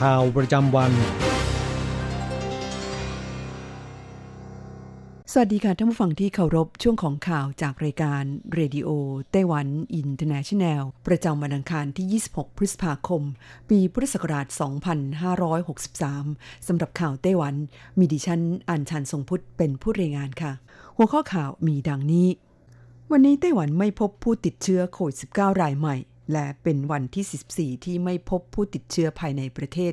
ข่าวประจำวัน สวัสดีค่ะท่านผู้ฟังที่เคารพช่วงของข่าวจากรายการ Radio Taiwan International ประจำวันอังคารที่ 26 พฤษภาคม ปีพุทธศักราช 2563 สำหรับข่าวไต้หวัน มีดิฉันอัญชันทรงพุทธเป็นผู้รายงานค่ะ หัวข้อข่าวมีดังนี้ วันนี้ไต้หวันไม่พบผู้ติดเชื้อโควิด -19 รายใหม่ และเป็นวันที่ 14 ที่ไม่พบผู้ติดเชื้อภายในประเทศ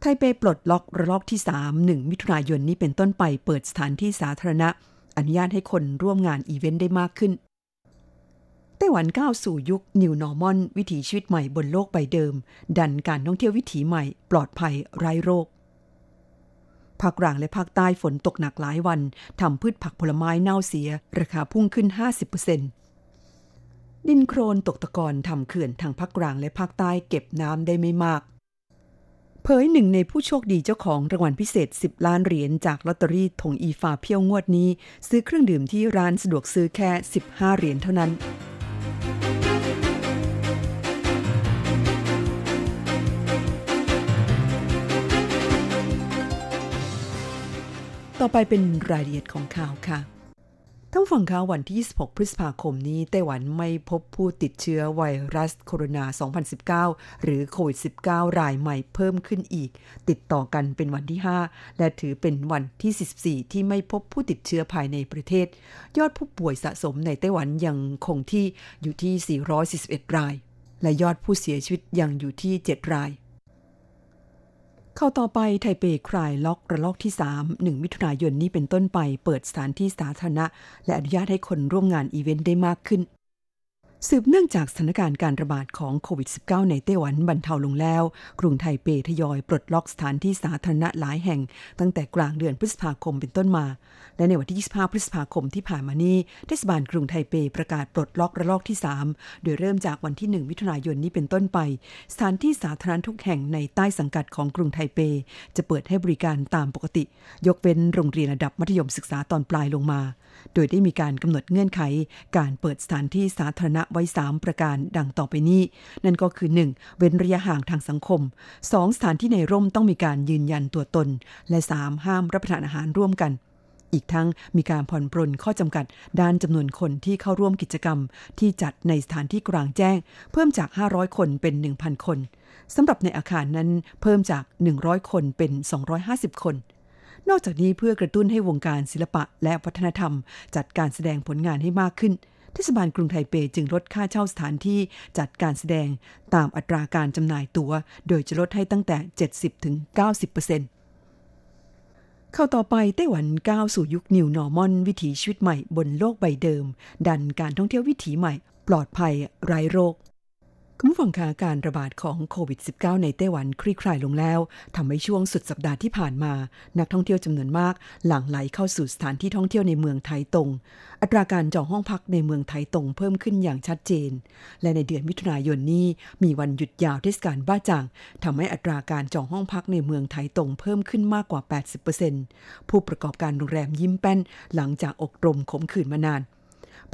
ไทเปปลดล็อกระลอกที่ 3 1 มิถุนายนนี้เป็นต้นไปเปิดสถานที่สาธารณะ อนุญาตให้คนร่วมงานอีเวนต์ได้มากขึ้น ไต้หวันก้าวสู่ยุค New Normal วิถีชีวิตใหม่บนโลกใบเดิม ดันการท่องเที่ยววิถีใหม่ ปลอดภัยไร้โรคภาคกลางและภาคใต้ฝนตกหนักหลายวันทำพืชผักผลไม้เน่าเสีย ราคาพุ่งขึ้น 50% ดินโครนตกตะกอนทำเขื่อนทางภาคกลางและภาคใต้เก็บน้ำได้ไม่มากเผยหนึ่งในผู้โชคดีเจ้าของรางวัลพิเศษ 10 ล้านเหรียญจากลอตเตอรี่ถงอีฟาเพียวงวดนี้ ซื้อเครื่องดื่มที่ร้านสะดวกซื้อแค่ 15 เหรียญเท่านั้น ต่อไปเป็นรายละเอียดของข่าวค่ะ ท่านฟังข่าววันที่ 26 พฤษภาคมนี้ไต้หวันไม่พบผู้ติดเชื้อไวรัสโคโรนา 2019 หรือโควิด -19 รายใหม่เพิ่มขึ้นอีก ติดต่อกันเป็นวันที่ 5 และถือเป็นวันที่14ที่ไม่พบผู้ติดเชื้อภายในประเทศ ยอดผู้ป่วยสะสมในไต้หวันยังคงที่อยู่ที่ 441 ราย และยอดผู้เสียชีวิตยังอยู่ที่ 7 ราย เข้าต่อไปไทเปคลายล็อกระลอกที่ 3 1 มิถุนายนนี้เป็นต้นไปเปิดสถานที่สาธารณะ และอนุญาตให้คนร่วมงานอีเวนต์ได้มากขึ้น สืบเนื่องจากสถานการณ์การระบาดของโควิด -19 ในไต้หวันบรรเทาลงแล้ว กรุงไทเปทยอยปลดล็อกสถานที่สาธารณะหลายแห่ง ตั้งแต่กลางเดือนพฤษภาคมเป็นต้นมา และในวันที่ 25 พฤษภาคมที่ผ่านมานี้เทศบาลกรุงไทเปประกาศปลดล็อกระลอกที่ 3 โดยเริ่มจากวันที่ 1 มิถุนายนนี้เป็นต้นไป สถานที่สาธารณะทุกแห่งในใต้สังกัดของกรุงไทเป จะเปิดให้บริการตามปกติ ยกเว้นโรงเรียนระดับมัธยมศึกษาตอนปลายลงมา โดยได้มีการกำหนดเงื่อนไข การเปิดสถานที่สาธารณะไว้ 3 ประการดังต่อไปนี้ นั่นก็คือ 1. เว้นระยะห่างทางสังคม 2. สถานที่ในร่มต้องมีการยืนยันตัวตน และ 3. ห้ามรับประทานอาหารร่วมกันอีกทั้งมีการผ่อนปรนข้อจำกัด ด้านจำนวนคนที่เข้าร่วมกิจกรรม ที่จัดในสถานที่กลางแจ้ง เพิ่มจาก 500 คนเป็น 1,000 คนสำหรับในอาคารนั้นเพิ่มจาก 100 คนเป็น 250 คน นอกจากนี้เพื่อกระตุ้นให้วงการศิลปะและวัฒนธรรม จัดการแสดงผลงานให้มากขึ้นเทศบาลกรุงไทเปจึงลดค่าเช่าสถานที่จัดการแสดงตามอัตราการจำหน่ายตัว๋ว โดยจะลดให้ตั้งแต่ 70-90%เข้าต่อไปไต้หวันก้าวสู่ยุคนิวนอร์มอนวิถีชีวิตใหม่บนโลกใบเดิม ดันการท่องเที่ยววิถีใหม่ ปลอดภัยไร้โรค คุณผู้ฟังคะการระบาดของโควิด -19 ในไต้หวันคลี่คลายลงแล้วทำให้ช่วงสุดสัปดาห์ที่ผ่านมา นักท่องเที่ยวจำนวนมาก หลั่งไหลเข้าสู่สถานที่ท่องเที่ยวในเมืองไทตง อัตราการจองห้องพักในเมืองไทตงเพิ่มขึ้นอย่างชัดเจน และในเดือนมิถุนายนนี้มีวันหยุดยาวเทศกาลบ้าจ่างทำให้อัตราการจองห้องพักในเมืองไทตงเพิ่มขึ้นมากกว่า 80%ผู้ประกอบการโรงแรมยิ้มแป้น หลังจากอกรมขมขื่นมานาน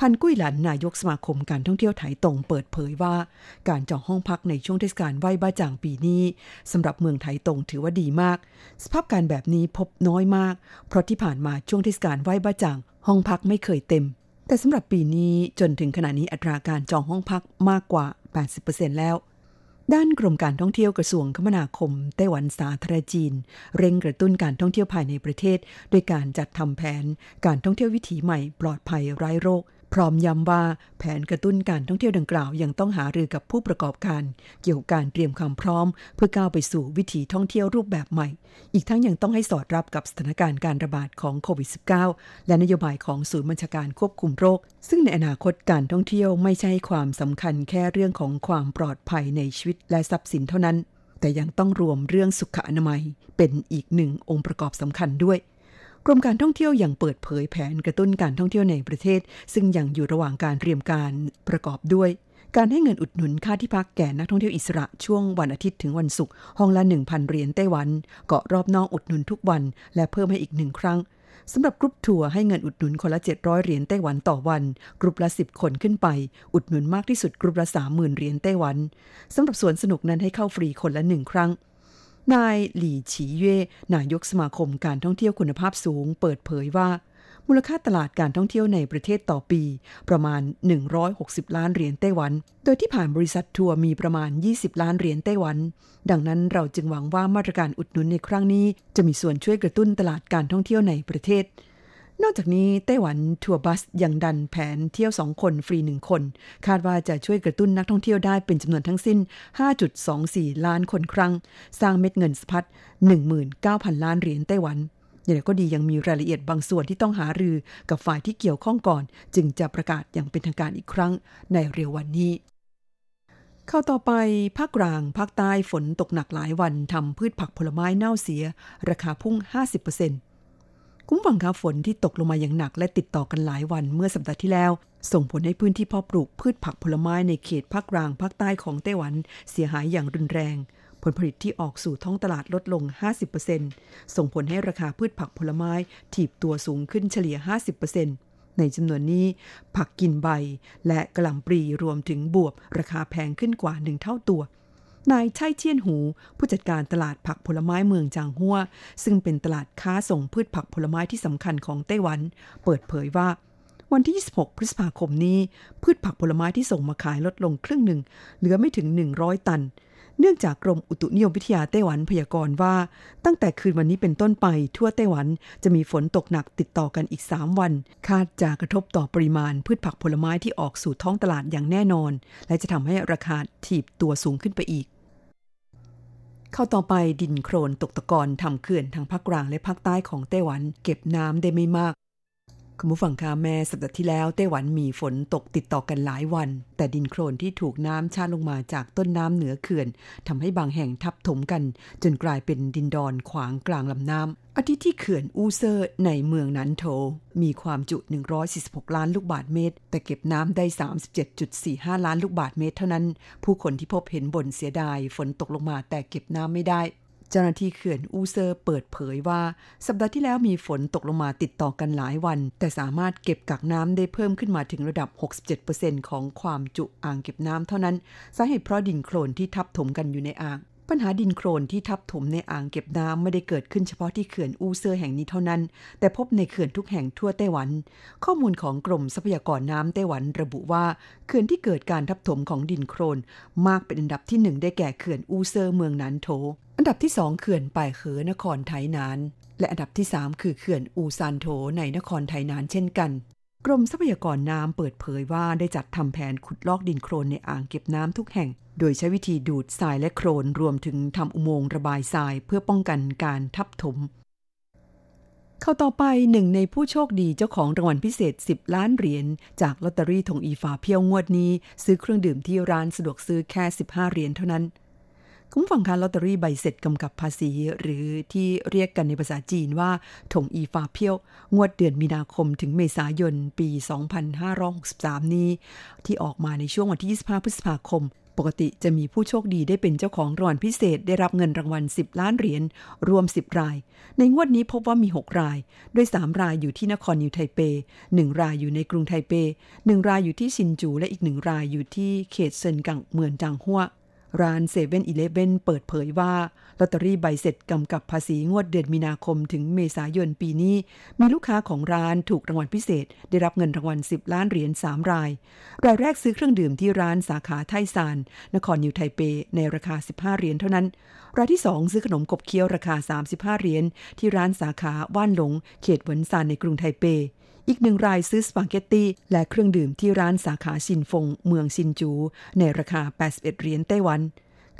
พันกุ้ยหลันนายกสมาคมการท่องเที่ยวไถตงเปิดเผยว่า การจองห้องพักในช่วงเทศกาลไหว้บ้าจ่างปีนี้สำหรับเมืองไถตงถือว่าดีมาก สภาพการแบบนี้พบน้อยมาก เพราะที่ผ่านมาช่วงเทศกาลไหว้บ้าจ่างห้องพักไม่เคยเต็ม แต่สำหรับปีนี้จนถึงขณะนี้อัตราการจองห้องพักมากกว่า 80%แล้วด้านกรมการท่องเที่ยวกระทรวงคมนาคม ไต้หวันสาธารณจีน เร่งกระตุ้นการท่องเที่ยวภายในประเทศด้วยการจัดทำแผน การท่องเที่ยววิถีใหม่ปลอดภัยไร้โรค พร้อมย้ำว่าแผนกระตุ้นการท่องเที่ยวดังกล่าวยังต้องหารือกับผู้ประกอบการ เกี่ยวกับการเตรียมความพร้อม เพื่อก้าวไปสู่วิถีท่องเที่ยวรูปแบบใหม่ อีกทั้งยังต้องให้สอดรับกับสถานการณ์การระบาดของโควิด -19 และนโยบายของศูนย์บัญชาการควบคุมโรค ซึ่งในอนาคตการท่องเที่ยวไม่ใช่ความสำคัญแค่เรื่องของความปลอดภัยในชีวิตและทรัพย์สินเท่านั้น แต่ยังต้องรวมเรื่องสุขอนามัย เป็นอีกหนึ่งองค์ประกอบสำคัญด้วย กรมการท่องเที่ยวยังเปิดเผยแผนกระตุ้นการท่องเที่ยวในประเทศ ซึ่งยังอยู่ระหว่างการเตรียมการประกอบด้วย การให้เงินอุดหนุนค่าที่พักแก่นักท่องเที่ยวอิสระช่วงวันอาทิตย์ถึงวันศุกร์ห้องละ 1,000 เหรียญไต้หวัน เกาะรอบนอกอุดหนุนทุกวัน และเพิ่มให้อีกหนึ่งครั้งสำหรับกรุ๊ปทัวร์ให้เงินอุดหนุนคนละ 700 เหรียญไต้หวันต่อวัน กรุ๊ปละ 10 คนขึ้นไป อุดหนุนมากที่สุดกรุ๊ปละ 30,000 เหรียญไต้หวันสำหรับสวนสนุกนั้นให้เข้าฟรีคนละหนึ่งครั้ง นายหลี่ฉีเย่นายกสมาคมการท่องเที่ยวคุณภาพสูง เปิดเผยว่า มูลค่าตลาดการท่องเที่ยวในประเทศต่อปี ประมาณ 160 ล้านเหรียญไต้หวัน โดยที่ผ่านบริษัททัวร์มีประมาณ 20 ล้านเหรียญไต้หวัน ดังนั้นเราจึงหวังว่ามาตรการอุดหนุนในครั้งนี้ จะมีส่วนช่วยกระตุ้นตลาดการท่องเที่ยวในประเทศ นอกจากนี้ไต้หวันทัวร์บัสยังดันแผนเที่ยว 2 คนฟรี 1 คน คาดว่าจะช่วยกระตุ้นนักท่องเที่ยวได้เป็นจำนวนทั้งสิ้น 5.24 ล้านคนครั้ง สร้างเม็ดเงินสะพัด19,000 ล้านเหรียญไต้หวันอย่างไรก็ดียังมีรายละเอียดบางส่วนที่ต้องหารือกับฝ่ายที่เกี่ยวข้องก่อน จึงจะประกาศอย่างเป็นทางการอีกครั้งในเร็ววันนี้เข้าต่อไปภาคกลางภาคใต้ฝนตกหนักหลายวันทำพืชผักผลไม้เน่าเสีย ราคาพุ่ง 50% คุ้มฝังคาฝนที่ตกลงมาอย่างหนักและติดต่อกันหลายวันเมื่อสัปดาห์ที่แล้ว ส่งผลให้พื้นที่เพาะปลูกพืชผักผลไม้ในเขตภาคกลางภาคใต้ของไต้หวันเสียหายอย่างรุนแรง ผลผลิตที่ออกสู่ท้องตลาดลดลง 50%ส่งผลให้ราคาพืชผักผลไม้ถีบตัวสูงขึ้นเฉลี่ย 50%ในจำนวนนี้ ผักกินใบ และกระหล่ำปลีรวมถึงบวบราคาแพงขึ้นกว่าหนึ่งเท่าตัว นายไชัยเชียนหู ผู้จัดการตลาดผักผลไม้เมืองจางฮัว ซึ่งเป็นตลาดค้าส่งพืชผักผลไม้ที่สำคัญของไต้หวัน เปิดเผยว่า วันที่ 26 พฤษภาคมนี้ พืชผักผลไม้ที่ส่งมาขายลดลงครึ่งหนึ่ง เหลือไม่ถึง 100 ตัน เนื่องจากกรมอุตุนิยมวิทยาไต้หวันพยากรณ์ว่า ตั้งแต่คืนวันนี้เป็นต้นไป ทั่วไต้หวันจะมีฝนตกหนักติดต่อกันอีก 3 วัน คาดจะกระทบต่อปริมาณพืชผักผลไม้ที่ออกสู่ท้องตลาดอย่างแน่นอน และจะทำให้ราคาถีบตัวสูงขึ้นไปอีก เข้าต่อไปดินโครนตกตะกอนทำเขื่อนทางภาคกลางและภาคใต้ของไต้หวัน เก็บน้ำได้ไม่มาก คุณผู้ฟังคะแม่สัปดาห์ที่แล้วไต้หวันมีฝนตกติดต่อกันหลายวัน แต่ดินโครนที่ถูกน้ำชาลงมาจากต้นน้ำเหนือเขื่อนทำให้บางแห่งทับถมกัน จนกลายเป็นดินดอนขวางกลางลำน้ำอาทิตย์ที่เขื่อนอูเซอร์ในเมืองนันโถมีความจุ 146 ล้านลูกบาทเมตร แต่เก็บน้ำได้ 37.45 ล้านลูกบาทเมตร เท่านั้น ผู้คนที่พบเห็นบ่นเสียดายฝนตกลงมาแต่เก็บน้ำไม่ได้ เจ้าหน้าที่เขื่อนอูเซอร์เปิดเผยว่า สัปดาห์ที่แล้วมีฝนตกลงมาติดต่อกันหลายวัน แต่สามารถเก็บกักน้ำได้เพิ่มขึ้นมาถึงระดับ 67%ของความจุอ่างเก็บน้ำเท่านั้น สาเหตุเพราะดินโคลนที่ทับถมกันอยู่ในอ่าง ปัญหาดินโคลนที่ทับถมในอ่างเก็บน้ำไม่ได้เกิดขึ้นเฉพาะที่เขื่อนอูเซอร์แห่งนี้เท่านั้น แต่พบในเขื่อนทุกแห่งทั่วไต้หวัน ข้อมูลของกรมทรัพยากรน้ำไต้หวันระบุว่าเขื่อนที่เกิดการทับถมของดินโคลนมากเป็นอันดับที่หนึ่งได้แก่เขื่อนอูเซอร์เมืองนันโถ อันดับที่สองเขื่อนป่ายเขอนครไทนาน และอันดับที่สามคือเขื่อนอูซานโถในนครไทนานเช่นกัน กรมทรัพยากรน้ำเปิดเผยว่าได้จัดทำแผนขุดลอกดินโครนในอ่างเก็บน้ำทุกแห่ง โดยใช้วิธีดูดทรายและโครนรวมถึงทำอุโมงค์ระบายทรายเพื่อป้องกันการทับถม เข้าต่อไปหนึ่งในผู้โชคดีเจ้าของรางวัลพิเศษ 10 ล้านเหรียญจากลอตเตอรี่ทงอีฝาเพียวงวดนี้ ซื้อเครื่องดื่มที่ร้านสะดวกซื้อแค่ 15 เหรียญเท่านั้น คุณฟังคะลอตเตอรี่ใบเสร็จกำกับภาษี หรือที่เรียกกันในภาษาจีนว่าถงอีฟาเพียว งวดเดือนมีนาคมถึงเมษายนปี 2563 นี้ ที่ออกมาในช่วงวันที่ 25 พฤษภาคม ปกติจะมีผู้โชคดีได้เป็นเจ้าของรางวัลพิเศษได้รับเงินรางวัล 10 ล้านเหรียญรวม 10 ราย ในงวดนี้พบว่ามี 6 รายโดย3 รายอยู่ที่นครนิวไทเป 1 รายอยู่ในกรุงไทเป 1 รายอยู่ที่ซินจู และอีก 1 รายอยู่ที่เขตเซินกังเมืองจางฮัว ร้านเซเว่นอีเลฟเว่นเปิดเผยว่าลอตเตอรี่ใบเสร็จกำกับภาษีงวดเดือนมีนาคมถึงเมษายนปีนี้ มีลูกค้าของร้านถูกรางวัลพิเศษ ได้รับเงินรางวัล 10 ล้านเหรียญ3ราย รายแรกซื้อเครื่องดื่มที่ร้านสาขาไทซาน นครนิวไทเป ในราคา 15 เหรียญเท่านั้น รายที่ 2 ซื้อขนมขบเคี้ยวราคา 35 เหรียญที่ร้านสาขาว่านหลง เขตเหวินซานในกรุงไทเป อีกหนึ่งรายซื้อสปาเกตตีและเครื่องดื่มที่ร้านสาขาชินฟง เมืองชินจู ในราคา 81 เหรียญไต้หวัน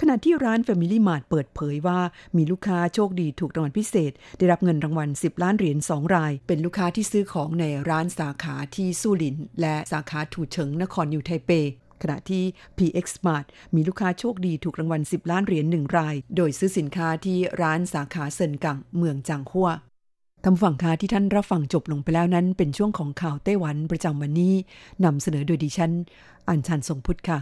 ขณะที่ร้าน Family Mart เปิดเผยว่ามีลูกค้าโชคดีถูกรางวัลพิเศษ ได้รับเงินรางวัล 10 ล้านเหรียญ2ราย เป็นลูกค้าที่ซื้อของในร้านสาขาที่สู้หลิน และสาขาถูเฉิงนครนิวไทเปขณะที่ PX Mart มีลูกค้าโชคดีถูกรางวัล 10 ล้านเหรียญ1ราย โดยซื้อสินค้าที่ร้านสาขาเซินกังเมืองจางฮั่ว ทำฝั่งคาที่ท่านรับฟังจบลงไปแล้วนั้น เป็นช่วงของข่าวไต้หวันประจำวันนี้นำเสนอโดยดิฉัน อัญชันทรงพุทธค่ะ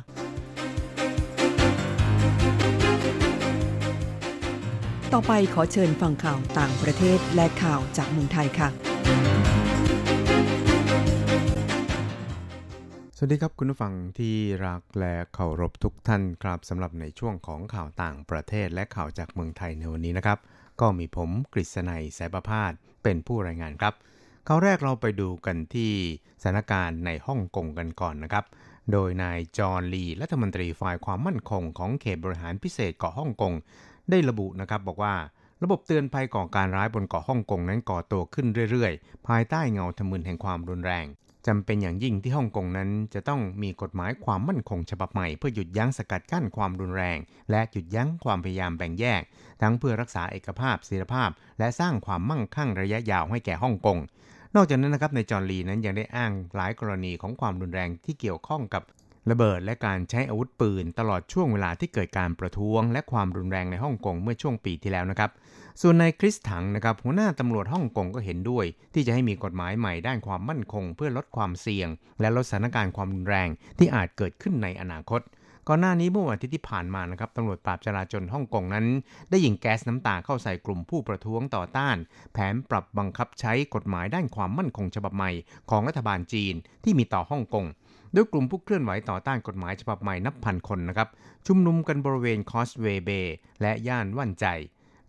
ต่อไปขอเชิญฟังข่าวต่างประเทศและข่าวจากเมืองไทยค่ะ สวัสดีครับคุณผู้ฟังที่รักและเคารพทุกท่านครับสำหรับในช่วงของข่าวต่างประเทศและข่าวจากเมืองไทยในวันนี้นะครับก็มีผมกฤษณัยสายประพาส เป็นผู้รายงานครับข่าวแรกเราไปดูกันที่สถานการณ์ในฮ่องกงกันก่อนนะครับ โดยนายจอห์นลีรัฐมนตรีฝ่ายความมั่นคงของเขตบริหารพิเศษเกาะฮ่องกงได้ระบุนะครับบอกว่าระบบเตือนภัยก่อการร้ายบนเกาะฮ่องกงนั้นก่อตัวขึ้นเรื่อยๆ ภายใต้เงาทมึนแห่งความรุนแรง จำเป็นอย่างยิ่งที่ฮ่องกงนั้น จะต้องมีกฎหมายความมั่นคงฉบับใหม่ เพื่อหยุดยั้งสกัดกั้นความรุนแรง และหยุดยั้งความพยายามแบ่งแยก ทั้งเพื่อรักษาเอกภาพศิลภาพ และสร้างความมั่งคั่งระยะยาวให้แก่ฮ่องกงนอกจากนั้นนะครับในจอร์ลีนั้นยังได้อ้างหลายกรณีของความรุนแรงที่เกี่ยวข้องกับระเบิดและการใช้อาวุธปืน ตลอดช่วงเวลาที่เกิดการประท้วง และความรุนแรงในฮ่องกงเมื่อช่วงปีที่แล้วนะครับ ส่วนนายคริสถังนะครับหัวหน้าตำรวจฮ่องกงก็เห็นด้วย ที่จะให้มีกฎหมายใหม่ด้านความมั่นคง เพื่อลดความเสี่ยง และลดสถานการณ์ความรุนแรงที่อาจเกิดขึ้นในอนาคตก่อนหน้านี้เมื่อวันอาทิตย์ที่ผ่านมานะครับตำรวจปราบจลาจลฮ่องกงนั้น ได้ยิงแก๊สน้ำตาเข้าใส่กลุ่มผู้ประท้วงต่อต้าน แผนปรับบังคับใช้กฎหมายด้านความมั่นคงฉบับใหม่ ของรัฐบาลจีนที่มีต่อฮ่องกงโดยกลุ่มผู้เคลื่อนไหวต่อต้านกฎหมายฉบับใหม่นับพันคนนะครับ ชุมนุมกันบริเวณ Causeway Bay และย่านว่านไจ๋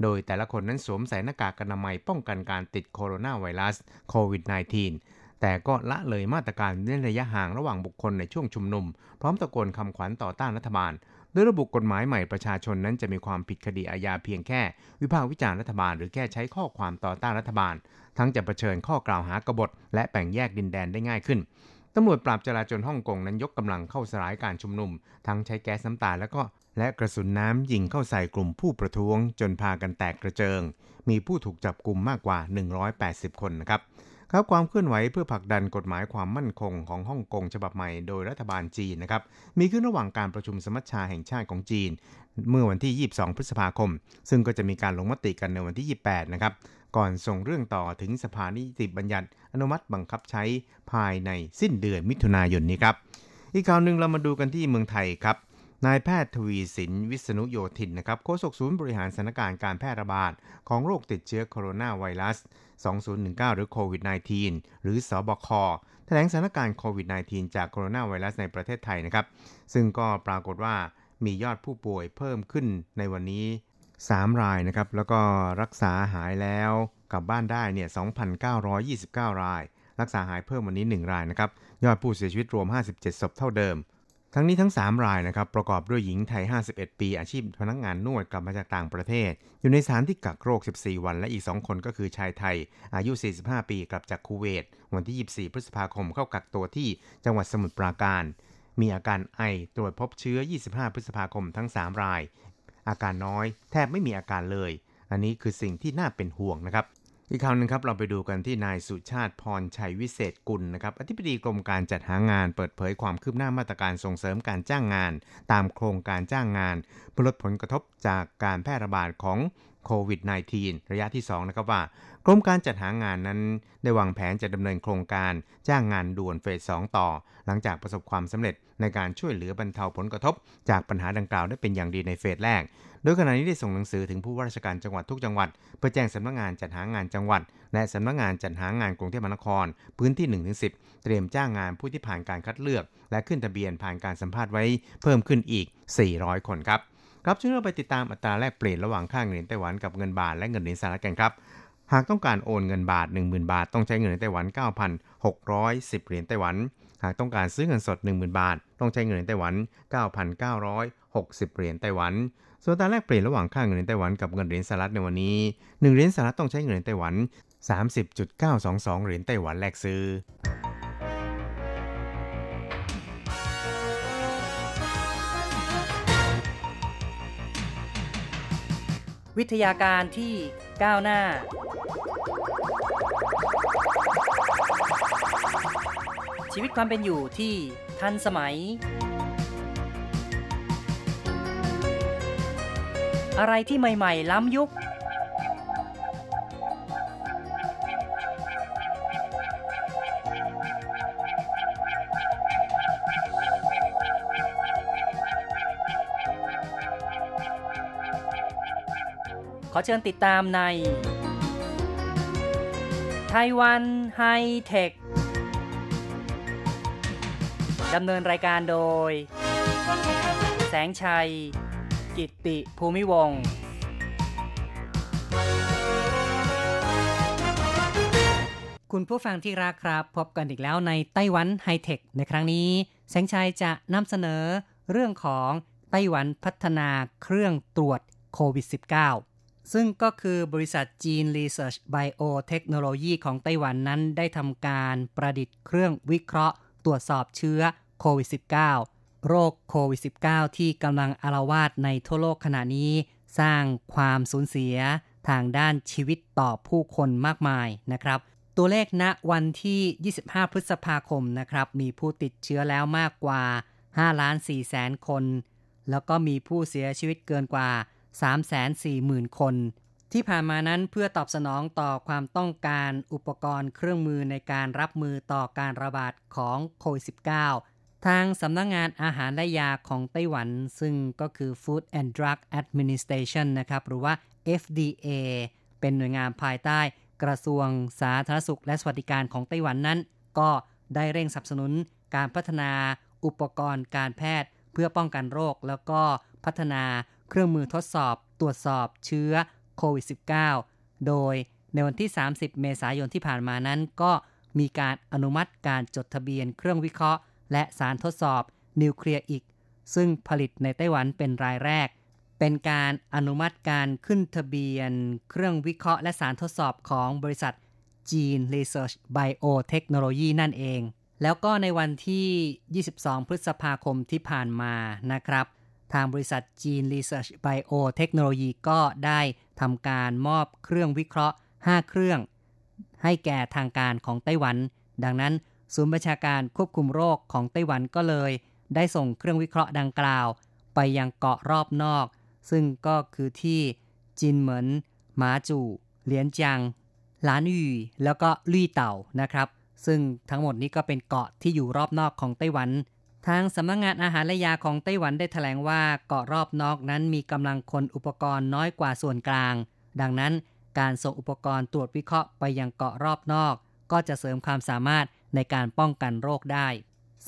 โดยแต่ละคนนั้นสวมใส่หน้ากากอนามัยป้องกันการติดโคโรนาไวรัสโควิด -19 แต่ก็ละเลยมาตรการเน้นระยะห่างระหว่างบุคคลในช่วงชุมนุม พร้อมตะโกนคำขวัญต่อต้านรัฐบาลโดยระบุกฎหมายใหม่ประชาชนนั้นจะมีความผิดคดีอาญาเพียงแค่ วิพากษ์วิจารณ์รัฐบาล หรือแค่ใช้ข้อความต่อต้านรัฐบาล ทั้งจะะเผชิญข้อกล่าวหากบฏ และแบ่งแยกดินแดนได้ง่ายขึ้นตำรวจปราบจราจรฮ่องกงนั้นยกกำลังเข้าสลายการชุมนุม ทั้งใช้แก๊สน้ำตาแล้วก็ และกระสุนน้ำยิงเข้าใส่กลุ่มผู้ประท้วงจนพากันแตกกระเจิง มีผู้ถูกจับกลุ่มมากกว่า 180 คนนะครับครับความเคลื่อนไหวเพื่อผลักดันกฎหมายความมั่นคงของฮ่องกงฉบับใหม่โดยรัฐบาลจีนนะครับมีขึ้นระหว่างการประชุมสมัชชาแห่งชาติของจีน เมื่อวันที่ 22 พฤษภาคม ซึ่งก็จะมีการลงมติกันในวันที่ 28 นะครับก่อนส่งเรื่องต่อถึงสภานิติบัญญัติ อนุมัติบังคับใช้ภายในสิ้นเดือนมิถุนายนนี้ครับอีกข่าวหนึ่งเรามาดูกันที่เมืองไทยครับ นายแพทย์ทวีสินวิษณุโยธินนะครับโฆษกศูนย์บริหารสถานการณ์การแพร่ระบาด ของโรคติดเชื้อโคโรนาไวรัส 2019 หรือโควิด -19 หรือสอบคแถลงสถานการณ์โควิด -19 จากโคโรนาไวรัสในประเทศไทยนะครับ ซึ่งก็ปรากฏว่ามียอดผู้ป่วยเพิ่มขึ้นในวันนี้ 3 รายนะครับ แล้วก็รักษาหายแล้วกลับบ้านได้เนี่ย 2,929 ราย รักษาหายเพิ่มวันนี้ 1 รายนะครับ ยอดผู้เสียชีวิตรวม 57 ศพเท่าเดิม ทั้งนี้ทั้ง 3 รายนะครับประกอบด้วยหญิงไทย 51 ปีอาชีพพนักงานนวดกลับมาจากต่างประเทศ อยู่ในสถานที่กักโรค 14 วัน และอีก 2 คนก็คือชายไทย อายุ 45 ปีกลับจากคูเวต วันที่ 24 พฤษภาคมเข้ากักตัวที่จังหวัดสมุทรปราการ มีอาการไอตรวจพบเชื้อ 25 พฤษภาคมทั้ง 3 ราย อาการน้อย แทบไม่มีอาการเลย อันนี้คือสิ่งที่น่าเป็นห่วงนะครับ อีกคราวหนึ่งครับเราไปดูกันที่นายสุชาติพรชัยวิเศษกุลนะครับอธิบดีกรมการจัดหางานเปิดเผยความคืบหน้ามาตรการส่งเสริมการจ้างงาน ตามโครงการจ้างงานเพื่อลดผลกระทบจากการแพร่ระบาดของโควิด -19 ระยะที่2นะครับว่า กรมการจัดหางานนั้นได้วางแผนจะดำเนินโครงการจ้างงานด่วนเฟส 2 ต่อ หลังจากประสบความสำเร็จในการช่วยเหลือบรรเทาผลกระทบ จากปัญหาดังกล่าวได้เป็นอย่างดีในเฟสแรก โดยขณะนี้ได้ส่งหนังสือถึงผู้ว่าราชการจังหวัดทุกจังหวัด เพื่อแจ้งสำนักงานจัดหางานจังหวัด และสำนักงานจัดหางานกรุงเทพมหานคร พื้นที่1-10เตรียมจ้างงานผู้ที่ผ่านการคัดเลือก และขึ้นทะเบียนผ่านการสัมภาษณ์ไว้เพิ่มขึ้นอีก 400 คนครับครับช่วยเราไปติดตามอัตราแลกเปลี่ยนระหว่างค่าเงินไต้หวันกับเงินบาทและเงินเหรียญสหรัฐกันครับ หากต้องการโอนเงินบาท 10,000 บาท ต้องใช้เงินไต้หวัน 9,610 เหรียญไต้หวัน หากต้องการซื้อเงินสด 10,000 บาท ต้องใช้เงินไต้หวัน 9,960 เหรียญไต้หวัน ส่วนตาแลกเปลี่ยนระหว่างค่าเงินไต้หวันกับเงินเหรียญสหรัฐในวันนี้ 1 เหรียญสหรัฐต้องใช้เงินไต้หวัน 30.922 เหรียญไต้หวันแลกซื้อวิทยาการที่ ก้าวหน้า ชีวิตความเป็นอยู่ที่ทันสมัย อะไรที่ใหม่ ๆ ล้ำยุค ขอเชิญติดตามในไต้หวันไฮเทค ดำเนินรายการโดย แสงชัย กิตติภูมิวงคุณผู้ฟังที่รักครับ พบกันอีกแล้วในไต้หวันไฮเทค ในครั้งนี้ แสงชัยจะนำเสนอเรื่องของไต้หวันพัฒนาเครื่องตรวจโควิด -19 ซึ่งก็คือบริษัทจีน Research Biotechnology ของไต้หวันนั้นได้ทำการประดิษฐ์เครื่องวิเคราะห์ ตรวจสอบเชื้อโควิด -19 โรคโควิด -19 ที่กำลังอารวาสในทั่วโลกขณะนี้ สร้างความสูญเสียทางด้านชีวิตต่อผู้คนมากมายนะครับ ตัวเลขณวันที่ 25 พฤษภาคมนะครับ มีผู้ติดเชื้อแล้วมากกว่า5ล้าน4แสนคน แล้วก็มีผู้เสียชีวิตเกินกว่า 340,000 คน ที่ผ่านมานั้นเพื่อตอบสนองต่อความต้องการอุปกรณ์เครื่องมือในการรับมือต่อการระบาดของโควิด -19 ทางสำนักงงานอาหารและยาของไต้หวัน ซึ่งก็คือ Food and Drug Administration นะครับหรือว่า FDA เป็นหน่วยงานภายใต้กระทรวงสาธารณสุขและสวัสดิการของไต้หวันนั้น ก็ได้เร่งสนับสนุนการพัฒนาอุปกรณ์การแพทย์เพื่อป้องกันโรค แล้วก็พัฒนา เครื่องมือทดสอบตรวจสอบเชื้อโควิด -19 โดยในวันที่ 30 เมษายนที่ผ่านมานั้น ก็มีการอนุมัติการจดทะเบียนเครื่องวิเคราะห์ และสารทดสอบนิวเคลียร์อีก ซึ่งผลิตในไต้หวันเป็นรายแรก เป็นการอนุมัติการขึ้นทะเบียน เครื่องวิเคราะห์และสารทดสอบของบริษัทจีน Research Biotechnology นั่นเอง แล้วก็ในวันที่ 22 พฤษภาคมที่ผ่านมานะครับ ทางบริษัทจีน Research Biotechnology ก็ได้ทำการมอบเครื่องวิเคราะห์ 5 เครื่อง ให้แก่ทางการของไต้หวัน ดังนั้นศูนย์ประชาการควบคุมโรคของไต้หวันก็เลย ได้ส่งเครื่องวิเคราะห์ดังกล่าว ไปยังเกาะรอบนอก ซึ่งก็คือที่จินเหมินหมาจูเหลียนจังหลานอู่แล้วก็ลี่เต่านะครับ ซึ่งทั้งหมดนี้ก็เป็นเกาะที่อยู่รอบนอกของไต้หวัน ทางสำนักงงานอาหารและยาของไต้หวันได้แถลงว่าเกาะรอบนอกนั้นมีกำลังคนอุปกรณ์น้อยกว่าส่วนกลาง ดังนั้นการส่งอุปกรณ์ตรวจวิเคราะห์ไปยังเกาะรอบนอก ก็จะเสริมความสามารถในการป้องกันโรคได้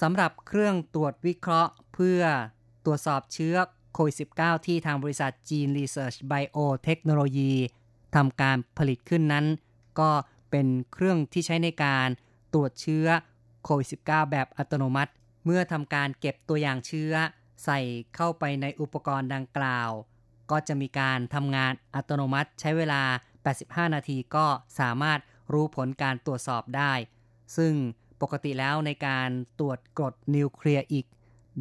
สำหรับเครื่องตรวจวิเคราะห์ เพื่อตรวจสอบเชื้อโควิด -19 ที่ทางบริษัทจีน Research Biotechnology ทำการผลิตขึ้นนั้น ก็เป็นเครื่องที่ใช้ในการตรวจเชื้อโควิด -19 แบบอัตโนมัติ เมื่อทำการเก็บตัวอย่างเชื้อ ใส่เข้าไปในอุปกรณ์ดังกล่าว ก็จะมีการทำงานอัตโนมัติใช้เวลา 85 นาทีก็สามารถรู้ผลการตรวจสอบได้ ซึ่งปกติแล้วในการตรวจกรดนิวเคลียร์อีก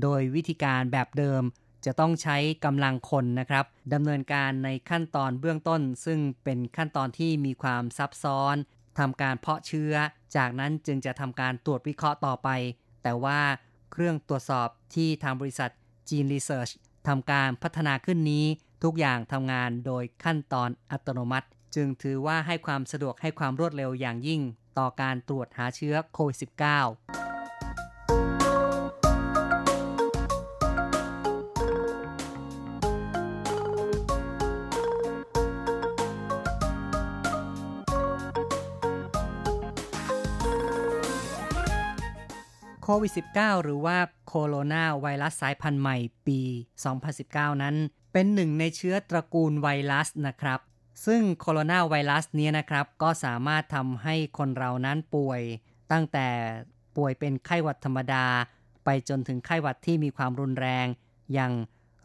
โดยวิธีการแบบเดิมจะต้องใช้กำลังคนนะครับดำเนินการในขั้นตอนเบื้องต้น ซึ่งเป็นขั้นตอนที่มีความซับซ้อนทำการเพาะเชื้อ จากนั้นจึงจะทำการตรวจวิเคราะห์ต่อไป แต่ว่า เครื่องตรวจสอบที่ทางบริษัทจีนรีเสิร์ชทำการพัฒนาขึ้นนี้ ทุกอย่างทำงานโดยขั้นตอนอัตโนมัติ จึงถือว่าให้ความสะดวกให้ความรวดเร็วอย่างยิ่ง ต่อการตรวจหาเชื้อโควิด -19 โควิด -19 หรือว่าโคโรนาไวรัสสายพันธุ์ใหม่ปี 2019 นั้น เป็นหนึ่งในเชื้อตระกูลไวรัสนะครับ ซึ่งโคโรนาไวรัสนี้นะครับ ก็สามารถทำให้คนเรานั้นป่วย ตั้งแต่ป่วยเป็นไข้หวัดธรรมดา ไปจนถึงไข้หวัดที่มีความรุนแรง อย่าง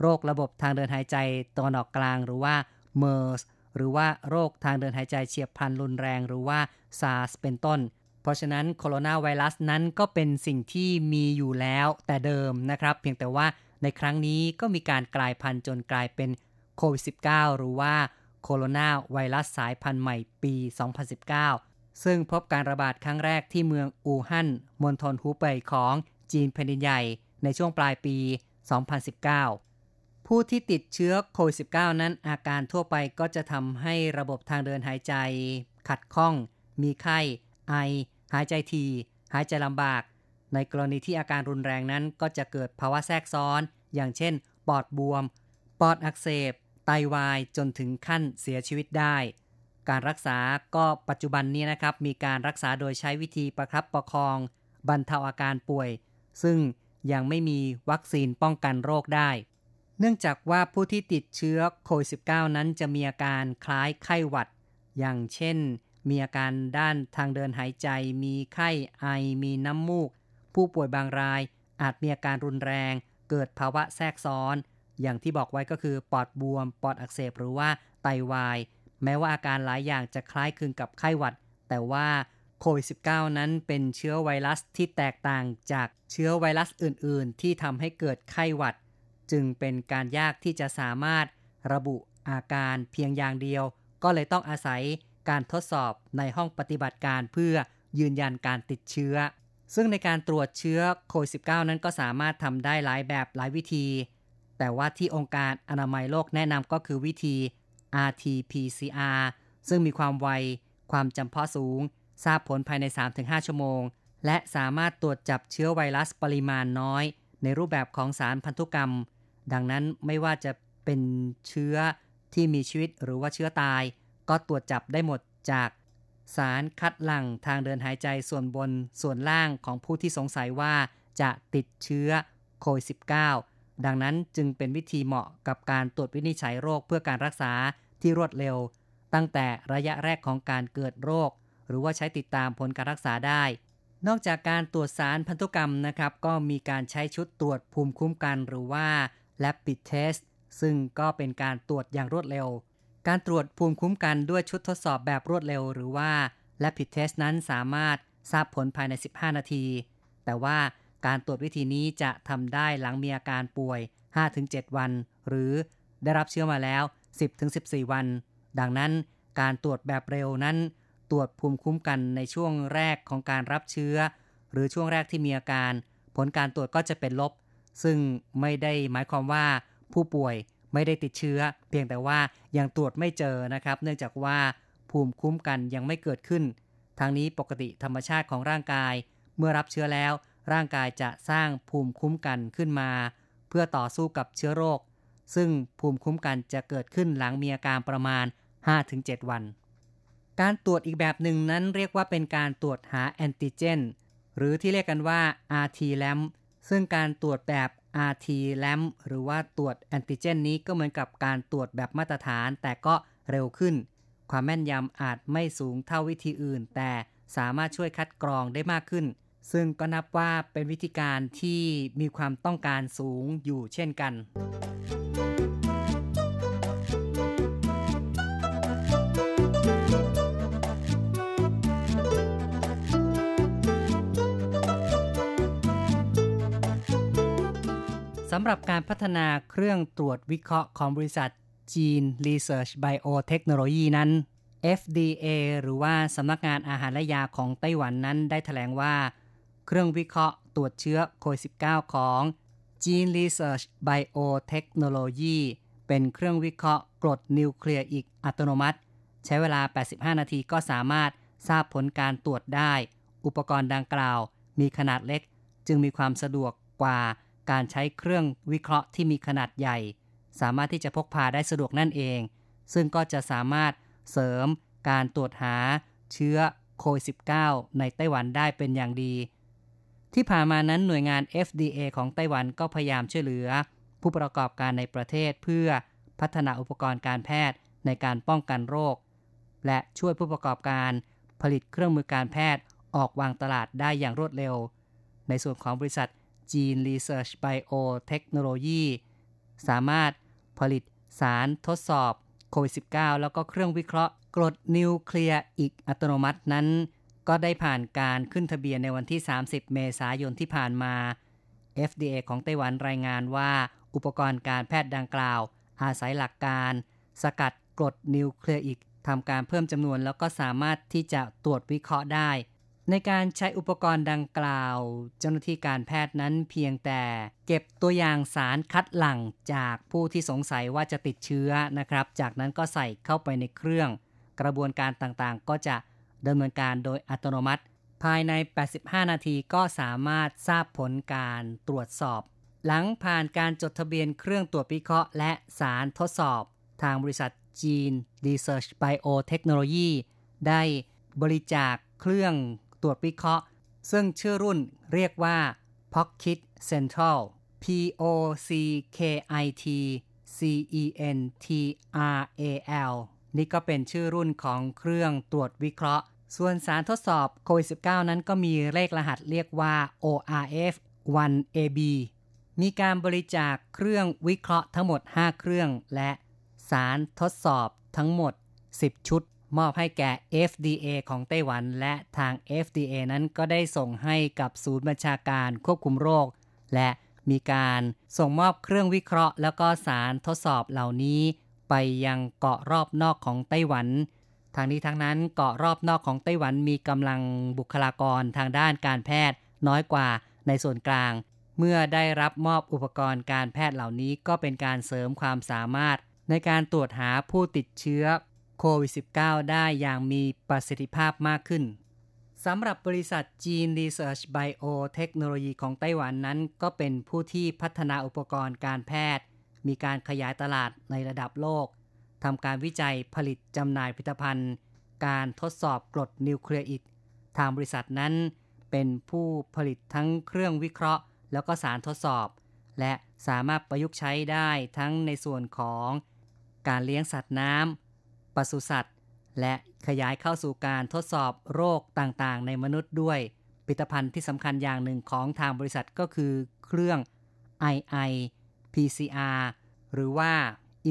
โรคระบบทางเดินหายใจตะวันออกกลางหรือว่าเมอร์สหรือว่าโรคทางเดินหายใจเฉียบพลันรุนแรง หรือว่าซาร์สเป็นต้น เพราะฉะนั้นโคโรนาไวรัสนั้นก็เป็นสิ่งที่มีอยู่แล้วแต่เดิมนะครับ เพียงแต่ว่าในครั้งนี้ก็มีการกลายพันธุ์จนกลายเป็นโควิด -19 หรือว่าโคโรนาไวรัสสายพันธุ์ใหม่ปี 2019 ซึ่งพบการระบาดครั้งแรกที่เมืองอู่ฮั่นมณฑลฮูเป่ยของจีนแผ่นดินใหญ่ในช่วงปลายปี 2019 ผู้ที่ติดเชื้อโควิด -19 นั้นอาการทั่วไปก็จะทำให้ระบบทางเดินหายใจ ขัดข้อง มีไข้ ไอ หายใจทีหายใจลำบาก ในกรณีที่อาการรุนแรงนั้นก็จะเกิดภาวะแทรกซ้อน อย่างเช่น ปอดบวม ปอดอักเสบ ไตาวายจนถึงขั้นเสียชีวิตได้ การรักษาก็ปัจจุบันนี้นะครับ มีการรักษาโดยใช้วิธีประครับประคอง บรรเทาอาการป่วย ซึ่งยังไม่มีวัคซีนป้องกันโรคได้ เนื่องจากว่าผู้ที่ติดเชื้อโควิด -19 นั้นจะมีอาการคล้ายไข้หวัด อย่างเช่น มีอาการด้านทางเดินหายใจ มีไข้ไอ มีน้ำมูก ผู้ป่วยบางรายอาจมีอาการรุนแรง เกิดภาวะแทรกซ้อน อย่างที่บอกไว้ก็คือปอดบวม ปอดอักเสบหรือว่าไตาวาย แม้ว่าอาการหลายอย่างจะคล้ายคลึงกับไข้หวัด แต่ว่าโควิด -19 นั้นเป็นเชื้อไวรัสที่แตกต่างจากเชื้อไวรัสอื่น ๆ ที่ทำให้เกิดไข้หวัด จึงเป็นการยากที่จะสามารถระบุอาการเพียงอย่างเดียว ก็เลยต้องอาศัย การทดสอบในห้องปฏิบัติการเพื่อยืนยันการติดเชื้อ ซึ่งในการตรวจเชื้อโควิด -19 นั้นก็สามารถทำได้หลายแบบหลายวิธี แต่ว่าที่องค์การอนามัยโลกแนะนำก็คือวิธี RT-PCR ซึ่งมีความไว ความจำเพาะสูง ทราบผลภายใน 3-5 ชั่วโมง และสามารถตรวจจับเชื้อไวรัสปริมาณน้อย ในรูปแบบของสารพันธุกรรม ดังนั้นไม่ว่าจะเป็นเชื้อที่มีชีวิตหรือว่าเชื้อตาย ก็ตรวจจับได้หมดจากสารคัดหลั่งทางเดินหายใจส่วนบนส่วนล่างของผู้ที่สงสัยว่าจะติดเชื้อโควิด -19 ดังนั้นจึงเป็นวิธีเหมาะกับการตรวจวินิจฉัยโรคเพื่อการรักษาที่รวดเร็ว ตั้งแต่ระยะแรกของการเกิดโรค หรือว่าใช้ติดตามผลการรักษาได้ นอกจากการตรวจสารพันธุกรรมนะครับ ก็มีการใช้ชุดตรวจภูมิคุ้มกันหรือว่า Rapid Test ซึ่งก็เป็นการตรวจอย่างรวดเร็ว การตรวจภูมิคุ้มกันด้วยชุดทดสอบแบบรวดเร็วหรือว่า Rapid Test นั้นสามารถทราบผลภายใน 15 นาที แต่ว่าการตรวจวิธีนี้จะทำได้หลังมีอาการป่วย 5-7 วัน หรือได้รับเชื้อมาแล้ว 10-14 วัน ดังนั้นการตรวจแบบเร็วนั้น ตรวจภูมิคุ้มกันในช่วงแรกของการรับเชื้อ หรือช่วงแรกที่มีอาการ ผลการตรวจก็จะเป็นลบ ซึ่งไม่ได้หมายความว่าผู้ป่วย ไม่ได้ติดเชื้อ เพียงแต่ว่ายังตรวจไม่เจอนะครับ เนื่องจากว่าภูมิคุ้มกันยังไม่เกิดขึ้น ทางนี้ปกติธรรมชาติของร่างกาย เมื่อรับเชื้อแล้ว ร่างกายจะสร้างภูมิคุ้มกันขึ้นมา เพื่อต่อสู้กับเชื้อโรค ซึ่งภูมิคุ้มกันจะเกิดขึ้นหลังมีอาการประมาณ 5-7 วัน การตรวจอีกแบบหนึ่งนั้นเรียกว่าเป็นการตรวจหาแอนติเจน หรือที่เรียกกันว่า RT-LAMP ซึ่งการตรวจแบบ RT-LAMP หรือว่าตรวจแอนติเจนนี้ก็เหมือนกับการตรวจแบบมาตรฐาน แต่ก็เร็วขึ้น ความแม่นยำอาจไม่สูงเท่าวิธีอื่น แต่สามารถช่วยคัดกรองได้มากขึ้น ซึ่งก็นับว่าเป็นวิธีการที่มีความต้องการสูงอยู่เช่นกัน สำหรับการพัฒนาเครื่องตรวจวิเคราะห์ของบริษัทจีน Research Biotechnology นั้น FDA หรือว่าสำนักงานอาหารและยาของไต้หวันนั้นได้ถแถลงว่า เครื่องวิเคราะห์ตรวจเชื้อโควิด -19 ของ Gene Research Biotechnology เป็นเครื่องวิเคราะห์กรดนิวเคลียร์อีกอัตโนมัติ ใช้เวลา 85 นาทีก็สามารถทราบผลการตรวจได้ อุปกรณ์ดังกล่าว มีขนาดเล็ก จึงมีความสะดวกกว่า การใช้เครื่องวิเคราะห์ที่มีขนาดใหญ่ สามารถที่จะพกพาได้สะดวกนั่นเอง ซึ่งก็จะสามารถเสริมการตรวจหาเชื้อโควิด -19 ในไต้หวันได้เป็นอย่างดี ที่ผ่านมานั้นหน่วยงาน FDA ของไต้หวันก็พยายามช่วยเหลือ ผู้ประกอบการในประเทศเพื่อพัฒนาอุปกรณ์การแพทย์ในการป้องกันโรค และช่วยผู้ประกอบการผลิตเครื่องมือการแพทย์ออกวางตลาดได้อย่างรวดเร็ว ในส่วนของบริษัท Gene Research Biotechnology สามารถผลิตสารทดสอบโควิด -19 แล้วก็เครื่องวิเคราะห์กรดนิวเคลียร์อีกอัตโนมัตินั้น ก็ได้ผ่านการขึ้นทะเบียนในวันที่ 30 เมษายนที่ผ่านมา FDA ของไต้หวันรายงานว่าอุปกรณ์การแพทย์ดังกล่าว อาศัยหลักการ สกัดกรดนิวเคลียร์อีกทำการเพิ่มจำนวนแล้วก็สามารถที่จะตรวจวิเคราะห์ได้ ในการใช้อุปกรณ์ดังกล่าว เจ้าหน้าที่การแพทย์นั้นเพียงแต่เก็บตัวอย่างสารคัดหลั่งจากผู้ที่สงสัยว่าจะติดเชื้อนะครับ จากนั้นก็ใส่เข้าไปในเครื่อง กระบวนการต่างๆ ก็จะดำเนินการโดยอัตโนมัติ ภายใน 85 นาทีก็สามารถทราบผลการตรวจสอบ หลังผ่านการจดทะเบียนเครื่องตรวจวิเคราะห์ และสารทดสอบ ทางบริษัท Gene Research Biotechnology ได้บริจาคเครื่อง ตรวจวิเคราะห์ ซึ่งชื่อรุ่นเรียกว่า Pocket Central P O C K I T C E N T R A L นี่ก็เป็นชื่อรุ่นของเครื่องตรวจวิเคราะห์ ส่วนสารทดสอบโควิด -19 นั้นก็มีเลขรหัสเรียกว่า ORF 1AB มีการบริจาคเครื่องวิเคราะห์ทั้งหมด 5 เครื่อง และสารทดสอบทั้งหมด 10 ชุด มอบให้แก่ FDA ของไต้หวัน และทาง FDA นั้นก็ได้ส่งให้กับศูนย์บัญชาการควบคุมโรค และมีการส่งมอบเครื่องวิเคราะห์ แล้วก็สารทดสอบเหล่านี้ ไปยังเกาะรอบนอกของไต้หวัน ทางนี้ทั้งนั้นเกาะรอบนอกของไต้หวันมีกำลังบุคลากรทางด้านการแพทย์น้อยกว่าในส่วนกลาง เมื่อได้รับมอบอุปกรณ์การแพทย์เหล่านี้ก็เป็นการเสริมความสามารถในการตรวจหาผู้ติดเชื้อ โควิด -19 ได้อย่างมีประสิทธิภาพมากขึ้นสำหรับบริษัท Gene Research Biotechnology ของไต้หวันนั้นก็เป็นผู้ที่พัฒนาอุปกรณ์การแพทย์ มีการขยายตลาดในระดับโลกทำการวิจัยผลิตจำหน่ายผลิตภัณฑ์ การทดสอบกรดนิวเคลียอีกทางบริษัทนั้น เป็นผู้ผลิตทั้งเครื่องวิเคราะห์ แล้วก็สารทดสอบ และสามารถประยุกต์ใช้ได้ทั้งในส่วนของ การเลี้ยงสัตว์น้ำ ศุสัตว์ และขยายเข้าสู่การทดสอบโรคต่างๆ ในมนุษย์ด้วยผลิตภัณฑ์ที่สำคัญอย่างหนึ่งของทางบริษัทก็คือเครื่อง II PCR หรือว่า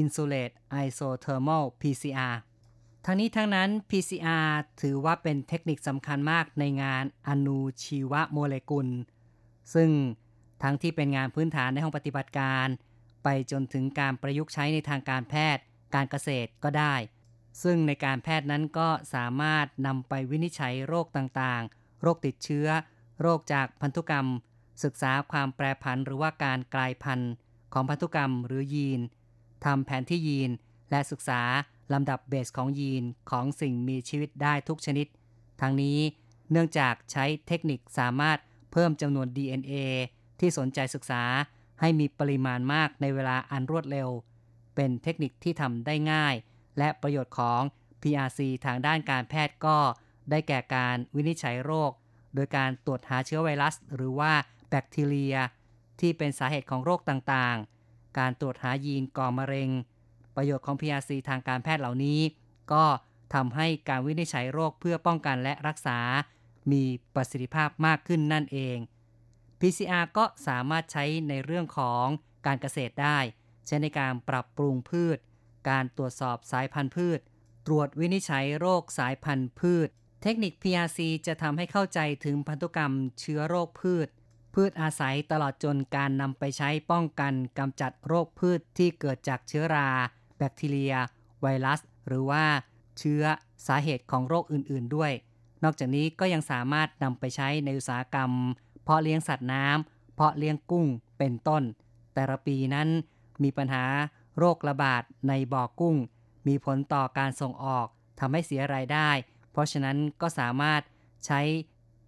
Insulate Isothermal PCR ทั้งนี้ทั้งนั้น PCR ถือว่าเป็นเทคนิคสำคัญมากในงานอนุชีวโมเลกุล ซึ่งทั้งที่เป็นงานพื้นฐานในห้องปฏิบัติการ ไปจนถึงการประยุกต์ใช้ในทางการแพทย์ การเกษตรก็ได้ ซึ่งในการแพทย์นั้นก็สามารถนำไปวินิจฉัยโรคต่างๆ โรคติดเชื้อ โรคจากพันธุกรรม ศึกษาความแปรผันหรือว่าการกลายพันธุ์ของพันธุกรรมหรือยีนทำแผนที่ยีน และศึกษาลำดับเบสของยีนของสิ่งมีชีวิตได้ทุกชนิด ทั้งนี้เนื่องจากใช้เทคนิคสามารถเพิ่มจำนวน DNA ที่สนใจศึกษาให้มีปริมาณมากในเวลาอันรวดเร็ว เป็นเทคนิคที่ทำได้ง่าย และประโยชน์ของ PRC ทางด้านการแพทย์ก็ได้แก่การวินิจฉัยโรค โดยการตรวจหาเชื้อไวรัส หรือว่าแบคทีเรีย ที่เป็นสาเหตุของโรคต่างๆ การตรวจหายีนก่อมะเร็ง ประโยชน์ของ PRC ทางการแพทย์เหล่านี้ ก็ทำให้การวินิจฉัยโรคเพื่อป้องกันและรักษา มีประสิทธิภาพมากขึ้นนั่นเอง PCR ก็สามารถใช้ในเรื่องของการเกษตรได้ ใช้ในการปรับปรุงพืช การตรวจสอบสายพันธุ์พืช ตรวจวินิจฉัยโรคสายพันธุ์พืช เทคนิค PRC จะทำให้เข้าใจถึงพันธุกรรมเชื้อโรคพืช พืชอาศัยตลอดจนการนำไปใช้ป้องกันกำจัดโรคพืชที่เกิดจากเชื้อรา แบคทีเรีย ไวรัส หรือว่าเชื้อสาเหตุของโรคอื่น ๆ ด้วย นอกจากนี้ก็ยังสามารถนำไปใช้ในอุตสาหกรรม เพาะเลี้ยงสัตว์น้ำเพาะเลี้ยงกุ้งเป็นต้น แต่ละปีนั้นมีปัญหา โรคระบาดในบ่อกุ้ง มีผลต่อการส่งออกทำให้เสียรายได้ เพราะฉะนั้นก็สามารถใช้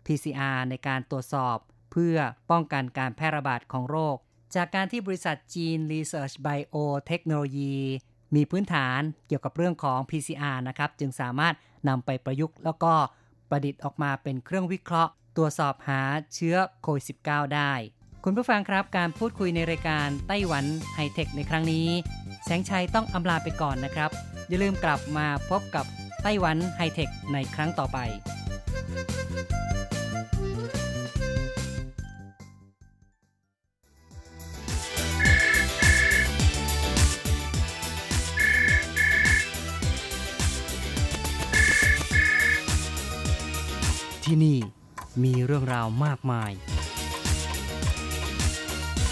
PCR ในการตรวจสอบ เพื่อป้องกันการแพร่ระบาดของโรค จากการที่บริษัท Gene Research Biotechnology มีพื้นฐานเกี่ยวกับเรื่องของ PCR นะครับ จึงสามารถนำไปประยุกต์ แล้วก็ประดิษฐ์ออกมาเป็นเครื่องวิเคราะห์ ตรวจสอบหาเชื้อโควิด -19 ได้ คุณผู้ฟังครับการพูดคุยในรายการไต้หวันไฮเทคในครั้งนี้ แสงชัยต้องอำลาไปก่อนนะครับ อย่าลืมกลับมาพบกับไต้หวันไฮเทคในครั้งต่อไปที่นี่มีเรื่องราวมากมาย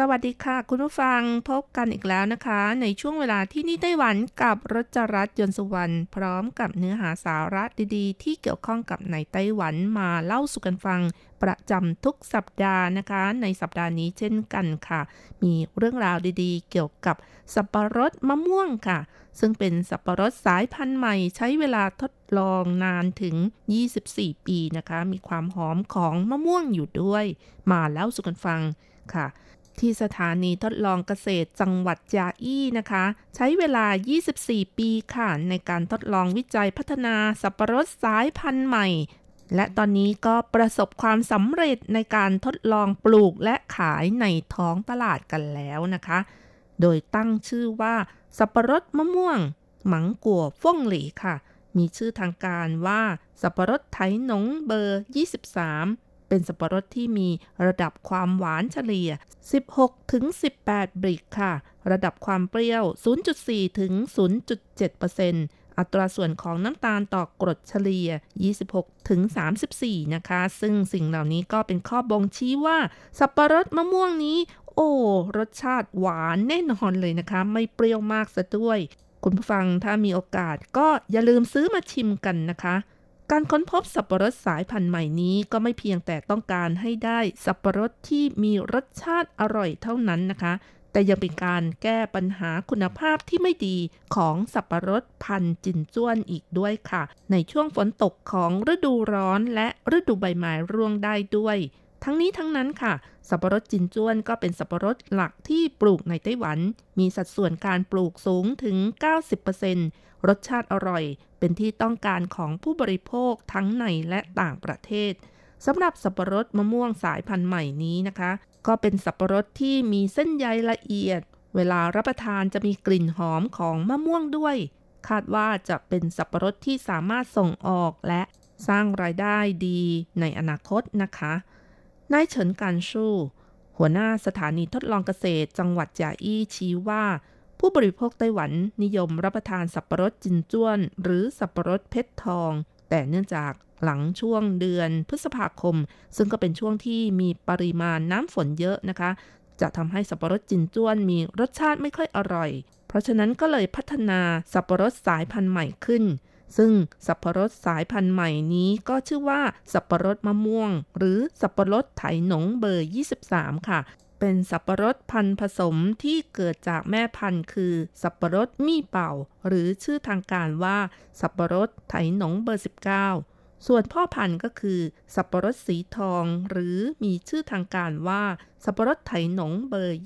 สวัสดีค่ะ คุณผู้ฟังพบกันอีกแล้วนะคะ ในช่วงเวลาที่นี่ไต้หวันกับรจรัสยนต์สุวรรณพร้อมกับเนื้อหาสาระดีๆ ที่เกี่ยวข้องกับในไต้หวันมาเล่าสู่กันฟัง ประจำทุกสัปดาห์นะคะ ในสัปดาห์นี้เช่นกันค่ะ มีเรื่องราวดีๆ เกี่ยวกับสับปะรดมะม่วงค่ะ ซึ่งเป็นสับปะรดสายพันธุ์ใหม่ใช้เวลาทดลองนานถึง 24 ปีนะคะ มีความหอมของมะม่วงอยู่ด้วย มาเล่าสู่กันฟังค่ะ ที่สถานีทดลองเกษตรจังหวัดยาอี้นะคะ ใช้เวลา 24 ปีค่ะ ในการทดลองวิจัยพัฒนาสับปะรดสายพันธุ์ใหม่ และตอนนี้ก็ประสบความสำเร็จในการทดลองปลูกและขายในท้องตลาดกันแล้วนะคะ โดยตั้งชื่อว่า สับปะรดมะม่วง หมังกัวฟ่งหลีค่ะ มีชื่อทางการว่า สับปะรดไถหนงเบอร์ 23 เป็นสับปะรดที่มีระดับความหวานเฉลี่ย 16 ถึง 18 บริกค่ะ ระดับความเปรี้ยว 0.4 ถึง 0.7%อัตราส่วนของน้ำตาลต่อกรดเฉลี่ย 26 ถึง 34 นะคะ ซึ่งสิ่งเหล่านี้ก็เป็นข้อบ่งชี้ว่า สับปะรดมะม่วงนี้ โอ้ รสชาติหวานแน่นอนเลยนะคะ ไม่เปรี้ยวมากซะด้วย คุณผู้ฟังถ้ามีโอกาสก็อย่าลืมซื้อมาชิมกันนะคะ การค้นพบสับปะรดสายพันธุ์ใหม่นี้ก็ไม่เพียงแต่ต้องการให้ได้สับปะรดที่มีรสชาติอร่อยเท่านั้นนะคะ แต่ยังเป็นการแก้ปัญหาคุณภาพที่ไม่ดีของสับปะรดพันธุ์จินจ้วนอีกด้วยค่ะ ในช่วงฝนตกของฤดูร้อนและฤดูใบไม้ร่วงได้ด้วย ทั้งนี้ทั้งนั้นค่ะ สับปะรดจินจ้วนก็เป็นสับปะรดหลักที่ปลูกในไต้หวัน มีสัดส่วนการปลูกสูงถึง 90% รสชาติอร่อย เป็นที่ต้องการของผู้บริโภคทั้งในและต่างประเทศสำหรับสับปะรดมะม่วงสายพันธุ์ใหม่นี้นะคะ ก็เป็นสับปะรดที่มีเส้นใยละเอียด เวลารับประทานจะมีกลิ่นหอมของมะม่วงด้วย คาดว่าจะเป็นสับปะรดที่สามารถส่งออกและสร้างรายได้ดีในอนาคตนะคะนายเฉินการชู่หัวหน้าสถานีทดลองเกษตรจังหวัดจาอี้ชี้ว่า ผู้บริโภคไต้หวันนิยมรับประทานสับปะรดจินจ้วน หรือสับปะรดเพชรทอง แต่เนื่องจากหลังช่วงเดือนพฤษภาคม ซึ่งก็เป็นช่วงที่มีปริมาณน้ำฝนเยอะนะคะ จะทำให้สับปะรดจินจ้วนมีรสชาติไม่ค่อยอร่อย เพราะฉะนั้นก็เลยพัฒนาสับปะรดสายพันธุ์ใหม่ขึ้น ซึ่งสับปะรดสายพันธุ์ใหม่นี้ก็ชื่อว่าสับปะรดมะม่วง หรือสับปะรดไถหนงเบอร์ 23 ค่ะ เป็นสับปะรดพันธุ์ผสมที่เกิดจากแม่พันธุ์คือ สับปะรดมี่เป่า หรือชื่อทางการว่า สับปะรดไถหนงเบอร์ 19 ส่วนพ่อพันธุ์ก็คือ สับปะรดสีทอง หรือมีชื่อทางการว่า สับปะรดไถหนงเบอร์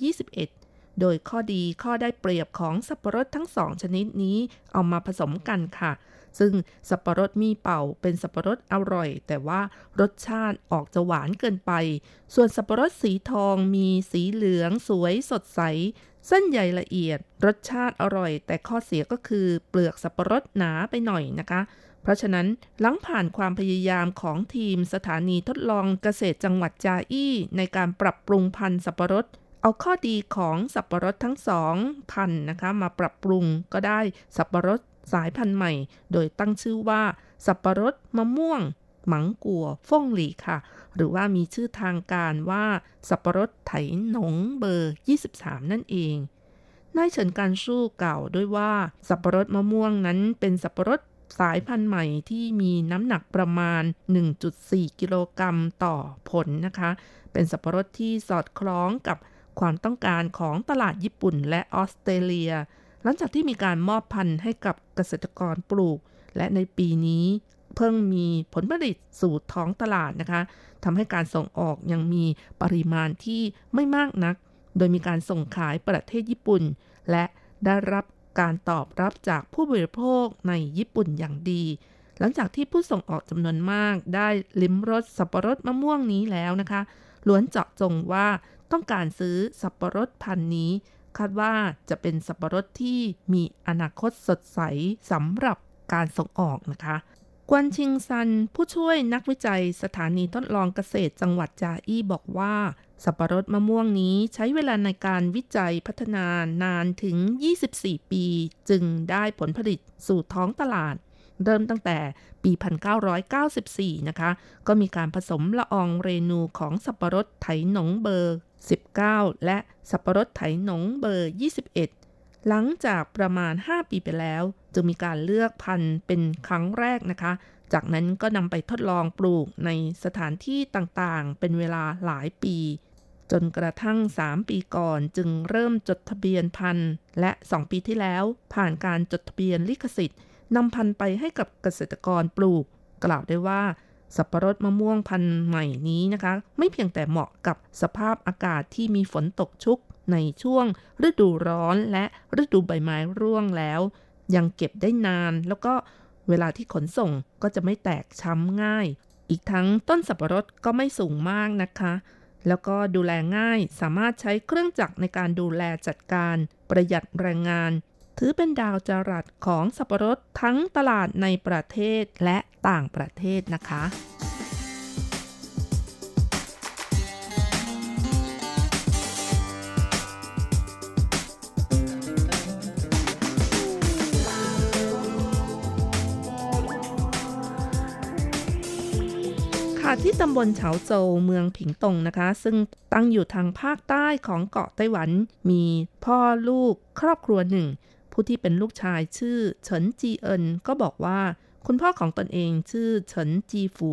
21โดยข้อดีข้อได้เปรียบของสับปะรดทั้งสองชนิดนี้เอามาผสมกันค่ะ ซึ่งสับปะรดมีเป่าเป็นสับปะรดอร่อย แต่ว่ารสชาติออกจะหวานเกินไป ส่วนสับปะรดสีทองมีสีเหลืองสวยสดใส เส้นใยละเอียด รสชาติอร่อย แต่ข้อเสียก็คือเปลือกสับปะรดหนาไปหน่อยนะคะ เพราะฉะนั้นหลังผ่านความพยายามของทีมสถานีทดลองเกษตรจังหวัดจาอี้ในการปรับปรุงพันธุ์สับปะรดเอาข้อดีของสับปะรดทั้งสองพันธุ์นะคะมาปรับปรุงก็ได้สับปะรด สายพันธุ์ใหม่ โดยตั้งชื่อว่า สับปะรดมะม่วง หมังกัวฟ่งหลีค่ะ หรือว่ามีชื่อทางการว่า สับปะรดไถหนงเบอร์ 23 นั่นเองนายเฉินการสู้กล่าวด้วยว่า สับปะรดมะม่วงนั้นเป็นสับปะรดสายพันธุ์ใหม่ที่มีน้ำหนักประมาณ 1.4 กิโลกรัมต่อผลนะคะ เป็นสับปะรดที่สอดคล้องกับความต้องการของตลาดญี่ปุ่นและออสเตรเลีย หลังจากที่มีการมอบพันธุ์ให้กับเกษตรกรปลูก และในปีนี้เพิ่งมีผลผลิตสู่ท้องตลาดนะคะทำให้การส่งออกยังมีปริมาณที่ไม่มากนัก โดยมีการส่งขายประเทศญี่ปุ่น และได้รับการตอบรับจากผู้บริโภคในญี่ปุ่นอย่างดี หลังจากที่ผู้ส่งออกจำนวนมากได้ลิ้มรสสับปะรดมะม่วงนี้แล้วนะคะล้วนเจาะจงว่าต้องการซื้อสับปะรดพันธุ์นี้ คาดว่าจะเป็นสับปะรดที่มีอนาคตสดใสสำหรับการส่งออกนะคะกวนชิงซัน ผู้ช่วยนักวิจัยสถานีทดลองเกษตรจังหวัดจาอี้บอกว่า สับปะรดมะม่วงนี้ใช้เวลาในการวิจัยพัฒนานานถึง 24 ปี จึงได้ผลผลิตสู่ท้องตลาด เริ่มตั้งแต่ปี 1994 นะคะ ก็มีการผสมละอองเรนูของสับปะรดไถหนงเบอร์ 19 และสับปะรดไถหนงเบอร์ 21 หลังจากประมาณ 5 ปีไปแล้ว จึงมีการเลือกพันธุ์เป็นครั้งแรกนะคะ จากนั้นก็นำไปทดลองปลูกในสถานที่ต่างๆ เป็นเวลาหลายปี จนกระทั่ง 3 ปีก่อนจึงเริ่มจดทะเบียนพันธุ์ และ 2 ปีที่แล้ว ผ่านการจดทะเบียนลิขสิทธิ์นำพันธุ์ไปให้กับเกษตรกรปลูก กล่าวได้ว่า สับปะรดมะม่วงพันธุ์ใหม่นี้นะคะ ไม่เพียงแต่เหมาะกับสภาพอากาศที่มีฝนตกชุกในช่วงฤดูร้อนและฤดูใบไม้ร่วงแล้ว ยังเก็บได้นานแล้วก็เวลาที่ขนส่งก็จะไม่แตกช้ำง่าย อีกทั้งต้นสับปะรดก็ไม่สูงมากนะคะ แล้วก็ดูแลง่ายสามารถใช้เครื่องจักรในการดูแลจัดการ ประหยัดแรงงาน ถือเป็นดาวจรัสของสับปะรดทั้งตลาดในประเทศและต่างประเทศนะคะที่ตำบลเฉาโจวเมืองผิงตงนะคะ ซึ่งตั้งอยู่ทางภาคใต้ของเกาะไต้หวัน มีพ่อลูกครอบครัวหนึ่ง ผู้ที่เป็นลูกชายชื่อเฉินจีเอินก็บอกว่า คุณพ่อของตนเองชื่อเฉินจีฝู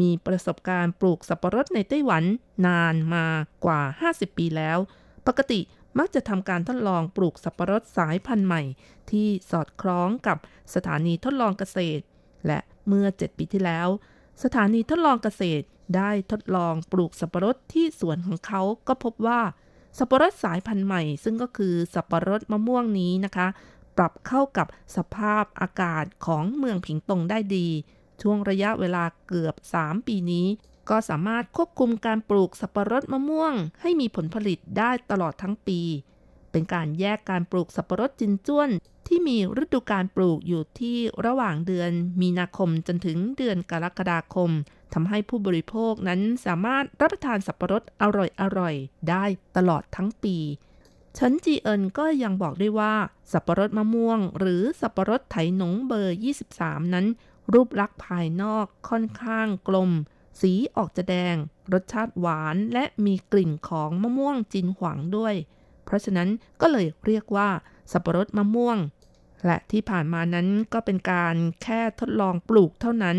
มีประสบการณ์ปลูกสับปะรดในไต้หวันนานมากว่า 50 ปีแล้ว ปกติมักจะทำการทดลองปลูกสับปะรดสายพันธุ์ใหม่ ที่สอดคล้องกับสถานีทดลองเกษตร และเมื่อ 7 ปีที่แล้ว สถานีทดลองเกษตรได้ทดลองปลูกสับปะรดที่สวนของเขาก็พบว่า สับปะรดสายพันธุ์ใหม่ ซึ่งก็คือสับปะรดมะม่วงนี้นะคะ ปรับเข้ากับสภาพอากาศของเมืองผิงตงได้ดี ช่วงระยะเวลาเกือบ 3 ปีนี้ ก็สามารถควบคุมการปลูกสับปะรดมะม่วง ให้มีผลผลิตได้ตลอดทั้งปี เป็นการแยกการปลูกสับปะรดจินจ้วน ที่มีฤดูการปลูกอยู่ที่ระหว่างเดือนมีนาคมจนถึงเดือนกรกฎาคม ทำให้ผู้บริโภคนั้นสามารถรับประทานสับปะรดอร่อยๆได้ตลอดทั้งปีชันจีเอินก็ยังบอกได้ว่า สับปะรดมะม่วง หรือสับปะรดไถหนงเบอร์ 23 นั้น รูปลักษณ์ภายนอกค่อนข้างกลม สีออกจะแดง รสชาติหวานและมีกลิ่นของมะม่วงจินหวังด้วย เพราะฉะนั้นก็เลยเรียกว่า สับปะรดมะม่วง และที่ผ่านมานั้นก็เป็นการแค่ทดลองปลูกเท่านั้น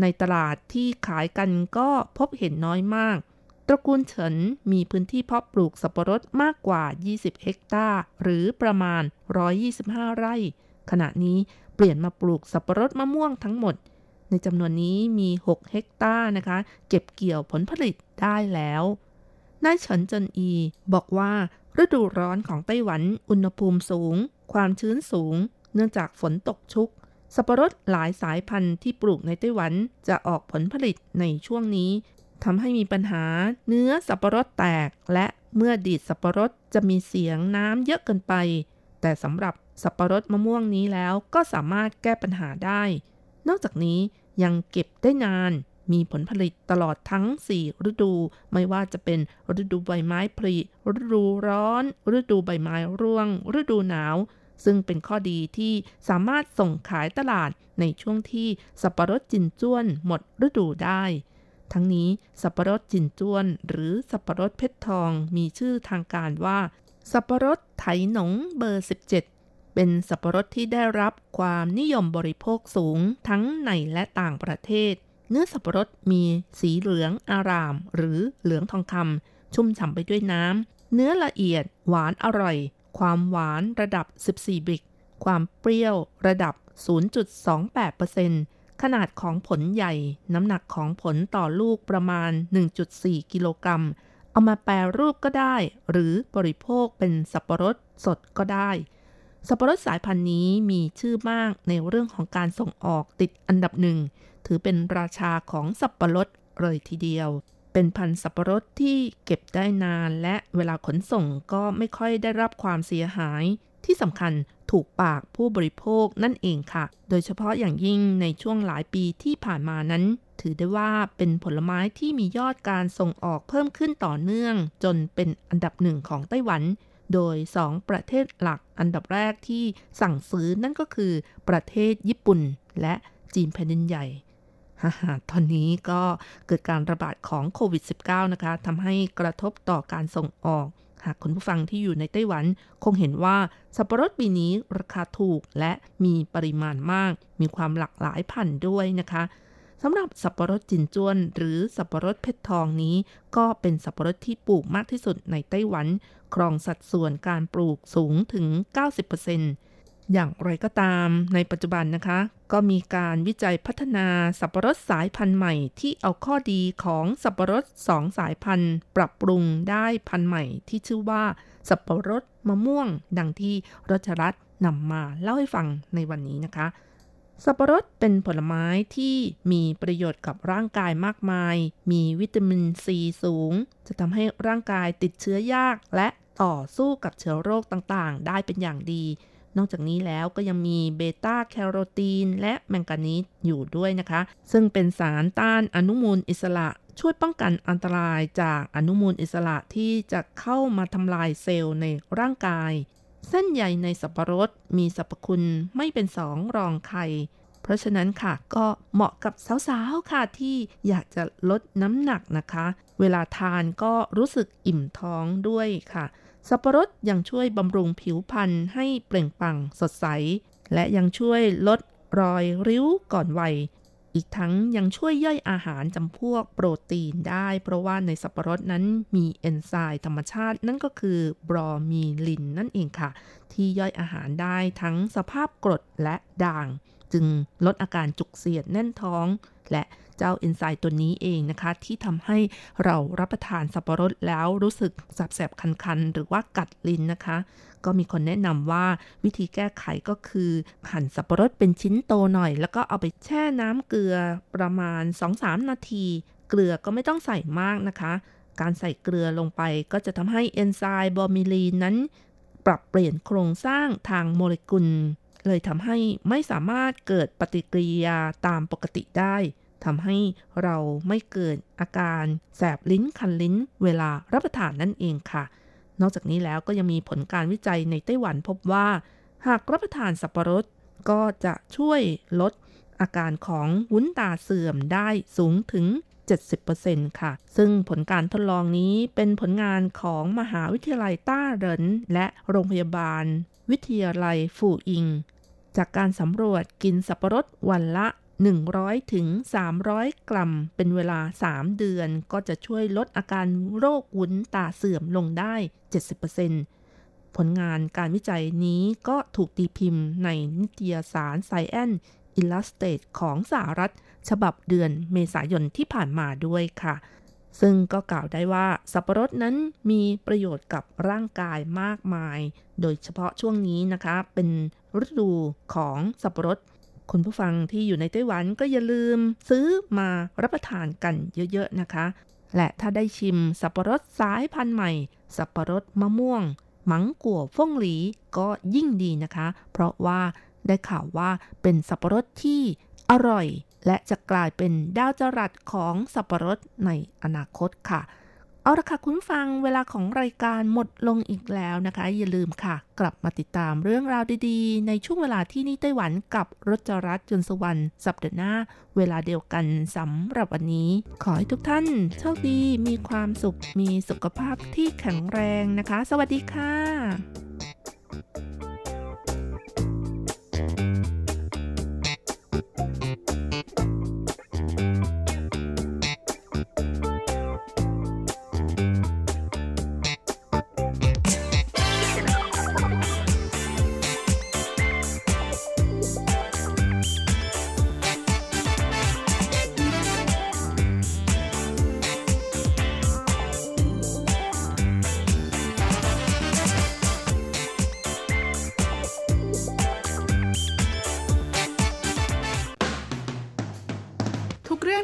ในตลาดที่ขายกันก็พบเห็นน้อยมาก ตระกูลเฉินมีพื้นที่เพาะปลูกสับปะรดมากกว่า 20 เฮกตาร์ หรือประมาณ 125 ไร่ ขณะนี้เปลี่ยนมาปลูกสับปะรดมะม่วงทั้งหมด ในจำนวนนี้มี 6 เฮกตาร์นะคะ เก็บเกี่ยวผลผลิตได้แล้ว นายเฉินเจินอี บอกว่าฤดูร้อนของไต้หวันอุณหภูมิสูง ความชื้นสูง เนื่องจากฝนตกชุก สับปะรดหลายสายพันธุ์ที่ปลูกในไต้หวันจะออกผลผลิตในช่วงนี้ทำให้มีปัญหาเนื้อสับปะรดแตก และเมื่อดีดสับปะรดจะมีเสียงน้ำเยอะเกินไป แต่สำหรับสับปะรดมะม่วงนี้แล้วก็สามารถแก้ปัญหาได้ นอกจากนี้ยังเก็บได้นาน มีผลผลิตตลอดทั้ง 4 ฤดู ไม่ว่าจะเป็นฤดูใบไม้ผลิฤดูร้อน ฤดูใบไม้ร่วง ฤดูหนาว ซึ่งเป็นข้อดีที่สามารถส่งขายตลาดในช่วงที่สับปะรดจินจ้วนหมดฤดูได้ ทั้งนี้สับปะรดจินจ้วน หรือสับปะรดเพชรทองมีชื่อทางการว่า สับปะรดไถหนงเบอร์ 17 เป็นสับปะรดที่ได้รับความนิยมบริโภคสูงทั้งในและต่างประเทศ เนื้อสับปะรดมีสีเหลืองอาราม หรือเหลืองทองคำชุ่มฉ่ำไปด้วยน้ำเนื้อละเอียดหวานอร่อย ความหวานระดับ 14 บิก ความเปรี้ยวระดับ 0.28%ขนาดของผลใหญ่ น้ำหนักของผลต่อลูกประมาณ 1.4 กิโลกรัม เอามาแปรรูปก็ได้ หรือบริโภคเป็นสับปะรดสดก็ได้ สับปะรดสายพันธุ์นี้มีชื่อมากในเรื่องของการส่งออกติดอันดับหนึ่ง ถือเป็นราชาของสับปะรดเลยทีเดียว เป็นพันธุ์สับปะรดที่เก็บได้นาน และเวลาขนส่งก็ไม่ค่อยได้รับความเสียหาย ที่สำคัญถูกปากผู้บริโภคนั่นเองค่ะ โดยเฉพาะอย่างยิ่งในช่วงหลายปีที่ผ่านมานั้น ถือได้ว่าเป็นผลไม้ที่มียอดการส่งออกเพิ่มขึ้นต่อเนื่อง จนเป็นอันดับหนึ่งของไต้หวัน โดย 2 ประเทศหลักอันดับแรกที่สั่งซื้อนั่นก็คือประเทศญี่ปุ่น และจีนแผ่นดินใหญ่ ตอนนี้ก็เกิดการระบาดของโควิด -19 นะคะทำให้กระทบต่อการส่งออก หากคุณผู้ฟังที่อยู่ในไต้หวัน คงเห็นว่าสับปะรดปีนี้ราคาถูกและมีปริมาณมาก มีความหลากหลายพันธุ์ด้วยนะคะสำหรับสับปะรดจินจวน หรือสับปะรดเพชรทองนี้ ก็เป็นสับปะรดที่ปลูกมากที่สุดในไต้หวัน ครองสัดส่วนการปลูกสูงถึง 90% อย่างไรก็ตามในปัจจุบันนะคะ ก็มีการวิจัยพัฒนาสับปะรดสายพันธุ์ใหม่ที่เอาข้อดีของสับปะรดสองสายพันธุ์ ปรับปรุงได้พันธุ์ใหม่ที่ชื่อว่าสับปะรดมะม่วง ดังที่รัชรัตน์นำมาเล่าให้ฟังในวันนี้นะคะ สับปะรดเป็นผลไม้ที่มีประโยชน์กับร่างกายมากมาย มีวิตามินซีสูง จะทำให้ร่างกายติดเชื้อยากและต่อสู้กับเชื้อโรคต่างๆ ได้เป็นอย่างดี นอกจากนี้แล้วก็ยังมีเบต้าแคโรทีนและแมงกานีสอยู่ด้วยนะคะ ซึ่งเป็นสารต้านอนุมูลอิสระช่วยป้องกันอันตรายจากอนุมูลอิสระที่จะเข้ามาทำลายเซลล์ในร่างกาย เส้นใยในสับปะรดมีสรรพคุณไม่เป็นสองรองใคร เพราะฉะนั้นค่ะก็เหมาะกับสาวๆค่ะที่อยากจะลดน้ำหนักนะคะ เวลาทานก็รู้สึกอิ่มท้องด้วยค่ะ สับปะรดยังช่วยบำรุงผิวพรรณให้เปล่งปลั่งสดใส และยังช่วยลดรอยริ้วก่อนวัย อีกทั้งยังช่วยย่อยอาหารจำพวกโปรตีนได้ เพราะว่าในสับปะรดนั้นมีเอนไซม์ธรรมชาติ นั่นก็คือบรอมีลินนั่นเองค่ะ ที่ย่อยอาหารได้ทั้งสภาพกรดและด่าง จึงลดอาการจุกเสียดแน่นท้อง และ เจ้าเอนไซม์ตัวนี้เองนะคะ ที่ทำให้เรารับประทานสับปะรดแล้วรู้สึกสับแสบคันๆ หรือว่ากัดลิ้นนะคะ ก็มีคนแนะนำว่าวิธีแก้ไขก็คือ หั่นสับปะรดเป็นชิ้นโตหน่อย แล้วก็เอาไปแช่น้ำเกลือประมาณ 2-3 นาที เกลือก็ไม่ต้องใส่มากนะคะ การใส่เกลือลงไปก็จะทำให้เอนไซม์บอมิลีนนั้น ปรับเปลี่ยนโครงสร้างทางโมเลกุลเลยทำให้ไม่สามารถเกิดปฏิกิริยาตามปกติได้ ทำให้เราไม่เกิดอาการแสบลิ้นคันลิ้นเวลารับประทานนั่นเองค่ะ นอกจากนี้แล้วก็ยังมีผลการวิจัยในไต้หวันพบว่า หากรับประทานสับปะรดก็จะช่วยลดอาการของวุ้นตาเสื่อมได้สูงถึง 70%ค่ะ ซึ่งผลการทดลองนี้เป็นผลงานของมหาวิทยาลัยต้าเหรินและโรงพยาบาล วิทยาลัยฟูอิง จากการสำรวจกินสับปะรดวันละ 100 ถึง 300 กรัม เป็นเวลา 3 เดือนก็จะช่วยลดอาการโรควุ้นตาเสื่อมลงได้ 70%ผลงานการวิจัยนี้ก็ถูกตีพิมพ์ในนิตยสาร Science Illustrated ของสหรัฐ ฉบับเดือนเมษายนที่ผ่านมาด้วยค่ะ ซึ่งก็กล่าวได้ว่าสับปะรดนั้นมีประโยชน์กับร่างกายมากมาย โดยเฉพาะช่วงนี้นะคะ เป็นฤดูของสับปะรด คุณผู้ฟังที่อยู่ในไต้หวันก็อย่าลืมซื้อมารับประทานกันเยอะๆนะคะ และถ้าได้ชิมสับปะรดสายพันธุ์ใหม่ สับปะรดมะม่วงหมังกัวฟ่งหลีก็ยิ่งดีนะคะ เพราะว่าได้ข่าวว่าเป็นสับปะรดที่อร่อย และจะกลายเป็นดาวจรัสของสับปะรดในอนาคตค่ะ เอาละค่ะคุณฟังเวลาของรายการหมดลงอีกแล้วนะคะ อย่าลืมค่ะ กลับมาติดตามเรื่องราวดีๆ ในช่วงเวลาที่นี่ไต้หวันกับรจรัสจนสวรรค์สัปดาห์หน้า เวลาเดียวกันสำหรับวันนี้ ขอให้ทุกท่านโชคดีมีความสุขมีสุขภาพที่แข็งแรงนะคะ สวัสดีค่ะ「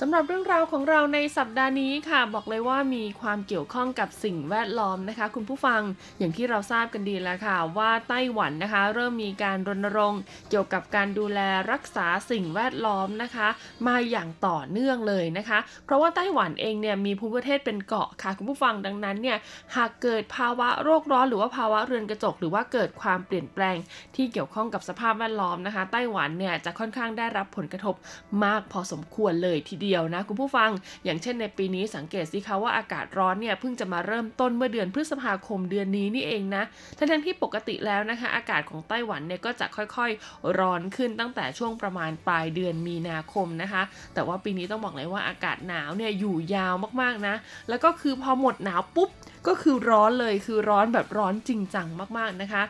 สำหรับเรื่องราวของเราในสัปดาห์นี้ค่ะ บอกเลยว่ามีความเกี่ยวข้องกับสิ่งแวดล้อมนะคะ คุณผู้ฟังอย่างที่เราทราบกันดีแล้วค่ะ ว่าไต้หวันนะคะ เริ่มมีการรณรงค์ เกี่ยวกับการดูแลรักษาสิ่งแวดล้อมนะคะ มาอย่างต่อเนื่องเลยนะคะ เพราะว่าไต้หวันเองเนี่ยมีภูมิประเทศเป็นเกาะค่ะ คุณผู้ฟังดังนั้นเนี่ยหากเกิดภาวะโรคร้อนหรือว่าภาวะเรือนกระจก หรือว่าเกิดความเปลี่ยนแปลงที่เกี่ยวข้องกับสภาพแวดล้อมนะคะ ไต้หวันเนี่ยจะค่อนข้างได้รับผลกระทบมากพอสมควรเลยทีเดียวนะคุณผู้ฟัง อย่างเช่นในปีนี้สังเกตสิคะว่าอากาศร้อนเนี่ยเพิ่งจะมาเริ่มต้นเมื่อเดือนพฤษภาคมเดือนนี้นี่เองนะทั้งที่ปกติแล้วนะคะอากาศของไต้หวันเนี่ยก็จะค่อยๆร้อนขึ้นตั้งแต่ช่วงประมาณปลายเดือนมีนาคมนะคะ แต่ว่าปีนี้ต้องบอกเลยว่าอากาศหนาวเนี่ยอยู่ยาวมากๆนะ แล้วก็คือพอหมดหนาวปุ๊บ ก็คือร้อนเลยคือร้อนแบบร้อนจริงจังมากๆนะคะ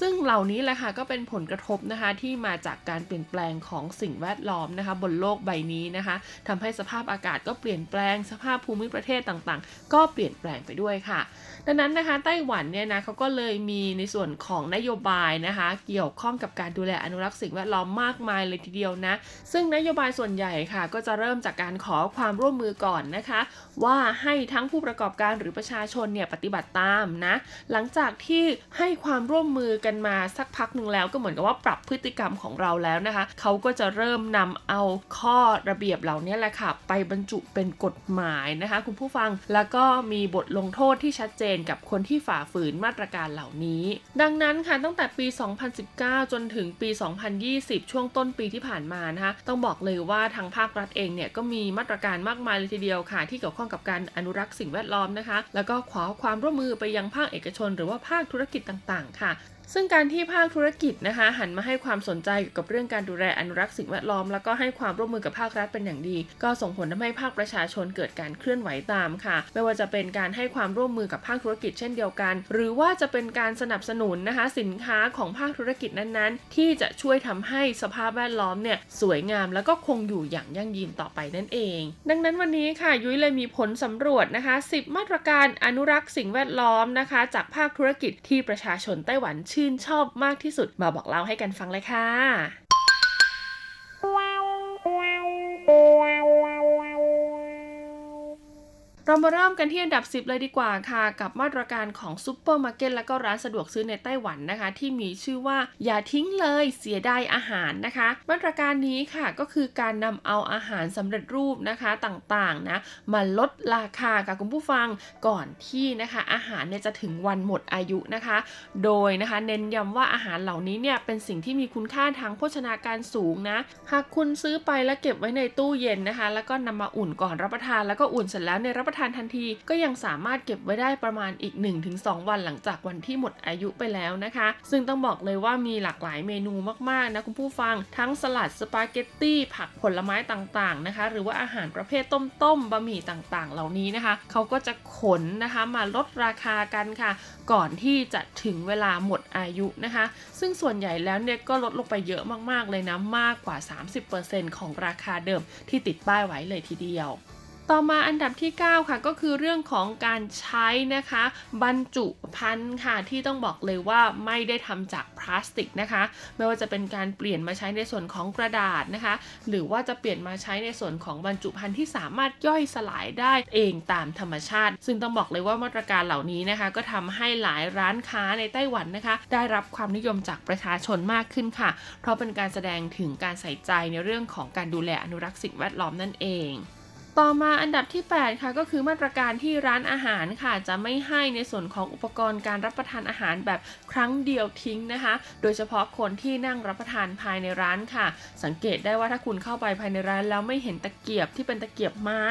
ซึ่งเหล่านี้แหละค่ะก็เป็นผลกระทบนะคะที่มาจากการเปลี่ยนแปลงของสิ่งแวดล้อมนะคะ บนโลกใบนี้นะคะทำให้สภาพอากาศก็เปลี่ยนแปลงสภาพภูมิประเทศต่างๆ ก็เปลี่ยนแปลงไปด้วยค่ะ ดังนั้นนะคะไต้หวันเนี่ยนะเขาก็เลยมีในส่วนของนโยบายนะคะ เกี่ยวข้องกับการดูแลอนุรักษ์สิ่งแวดล้อมมากมายเลยทีเดียวนะ ซึ่งนโยบายส่วนใหญ่ค่ะ ก็จะเริ่มจากการขอความร่วมมือก่อนนะคะ ว่าให้ทั้งผู้ประกอบการหรือประชาชนเนี่ยปฏิบัติตามนะหลังจากที่ให้ความร่วมมือกันมาสักพักหนึ่งแล้วก็เหมือนกับว่าปรับพฤติกรรมของเราแล้วนะคะเขาก็จะเริ่มนำเอาข้อระเบียบเหล่านี้แหละค่ะ ไปบรรจุเป็นกฎหมายนะคะ คุณผู้ฟังแล้วก็มีบทลงโทษที่ชัดเจนกับคนที่ฝ่าฝืนมาตรการเหล่านี้ ดังนั้นค่ะตั้งแต่ปี 2019 จนถึงปี 2020 ช่วงต้นปีที่ผ่านมานะคะต้องบอกเลยว่าทางภาครัฐเองเนี่ยก็มีมาตรการมากมายเลยทีเดียวค่ะ ที่เกี่ยวข้องกับการอนุรักษ์สิ่งแวดล้อมนะคะ แล้วก็ขอความร่วมมือไปยังภาคเอกชน หรือว่าภาคธุรกิจต่างๆ ค่ะ ซึ่งการที่ภาคธุรกิจนะคะ หันมาให้ความสนใจเกี่ยวกับเรื่องการดูแลอนุรักษ์สิ่งแวดล้อม แล้วก็ให้ความร่วมมือกับภาครัฐเป็นอย่างดี ก็ส่งผลทำให้ภาคประชาชนเกิดการเคลื่อนไหวตามค่ะ ไม่ว่าจะเป็นการให้ความร่วมมือกับภาคธุรกิจเช่นเดียวกัน หรือว่าจะเป็นการสนับสนุนนะคะสินค้าของภาคธุรกิจนั้นๆ ที่จะช่วยทำให้สภาพแวดล้อมเนี่ยสวยงามแล้วก็คงอยู่อย่างยั่งยืนต่อไปนั่นเอง ดังนั้นวันนี้ค่ะยุ้ยเลยมีผลสำรวจนะคะ 10 มาตรการอนุรักษ์สิ่งแวดล้อมนะคะ จากภาคธุรกิจที่ประชาชนไต้หวันเชื่นชอบมากที่สุดมาบอกเล่าให้กันฟังเลยค่ะ เรามาเริ่มกันที่อันดับ 10 เลยดีกว่าค่ะ กับมาตรการของซูเปอร์มาร์เก็ตและก็ร้านสะดวกซื้อในไต้หวันนะคะ ที่มีชื่อว่าอย่าทิ้งเลยเสียดายอาหารนะคะ มาตรการนี้ค่ะก็คือการนำเอาอาหารสำเร็จรูปนะคะต่างๆนะมาลดราคาค่ะคุณผู้ฟังก่อนที่นะคะอาหารเนี่ยจะถึงวันหมดอายุนะคะ โดยนะคะเน้นย้ำว่าอาหารเหล่านี้เนี่ยเป็นสิ่งที่มีคุณค่าทางโภชนาการสูงนะหากคุณซื้อไปแล้วเก็บไว้ในตู้เย็นนะคะ แล้วก็นำมาอุ่นก่อนรับประทานแล้วก็อุ่นเสร็จแล้วในรับประทานทันที ก็ยังสามารถเก็บไว้ได้ประมาณอีก 1-2 วันหลังจากวันที่หมดอายุไปแล้วนะคะ ซึ่งต้องบอกเลยว่ามีหลากหลายเมนูมากๆนะคุณผู้ฟัง ทั้งสลัดสปาเกตตี้ผักผลไม้ต่างๆนะคะ หรือว่าอาหารประเภทต้มๆบะหมี่ต่างๆ เหล่านี้นะคะเขาก็จะขนนะคะมาลดราคากันค่ะ ก่อนที่จะถึงเวลาหมดอายุนะคะ ซึ่งส่วนใหญ่แล้วเนี่ยก็ลดลงไปเยอะมากๆเลยนะมากกว่า 30%ของราคาเดิมที่ติดป้ายไว้เลยทีเดียว ต่อมาอันดับที่ 9 ค่ะก็คือเรื่องของการใช้นะคะ บรรจุภัณฑ์ค่ะที่ต้องบอกเลยว่าไม่ได้ทำจากพลาสติกนะคะ ไม่ว่าจะเป็นการเปลี่ยนมาใช้ในส่วนของกระดาษนะคะ หรือว่าจะเปลี่ยนมาใช้ในส่วนของบรรจุภัณฑ์ที่สามารถย่อยสลายได้เองตามธรรมชาติ ซึ่งต้องบอกเลยว่ามาตรการเหล่านี้นะคะ ก็ทำให้หลายร้านค้าในไต้หวันนะคะ ได้รับความนิยมจากประชาชนมากขึ้นค่ะ เพราะเป็นการแสดงถึงการใส่ใจในเรื่องของการดูแลอนุรักษ์สิ่งแวดล้อมนั่นเอง ต่อมาอันดับที่ 8 ค่ะก็คือมาตรการที่ร้านอาหารค่ะ จะไม่ให้ในส่วนของอุปกรณ์การรับประทานอาหารแบบครั้งเดียวทิ้งนะคะ โดยเฉพาะคนที่นั่งรับประทานภายในร้านค่ะ สังเกตได้ว่าถ้าคุณเข้าไปภายในร้านแล้วไม่เห็นตะเกียบที่เป็นตะเกียบไม้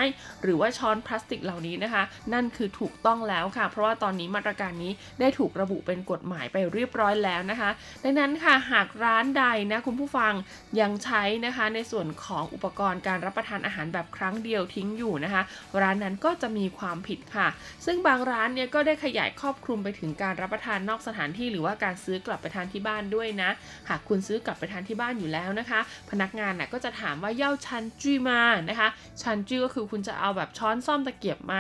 หรือว่าช้อนพลาสติกเหล่านี้นะคะ นั่นคือถูกต้องแล้วค่ะ เพราะว่าตอนนี้มาตรการนี้ได้ถูกระบุเป็นกฎหมายไปเรียบร้อยแล้วนะคะ ดังนั้นค่ะหากร้านใดนะคุณผู้ฟังยังใช้นะคะ ในส่วนของอุปกรณ์การรับประทานอาหารแบบครั้งเดียวทิ้งอยู่นะคะ ร้านนั้นก็จะมีความผิดค่ะ ซึ่งบางร้านเนี่ยก็ได้ขยายครอบคลุมไปถึงการรับประทานนอกสถานที่หรือว่าการซื้อกลับไปทานที่บ้านด้วยนะ หากคุณซื้อกลับไปทานที่บ้านอยู่แล้วนะคะ พนักงานน่ะก็จะถามว่าเย่าชันจุยมานะคะ ชันจุยก็คือคุณจะเอาแบบช้อนซ่อมตะเกียบไหม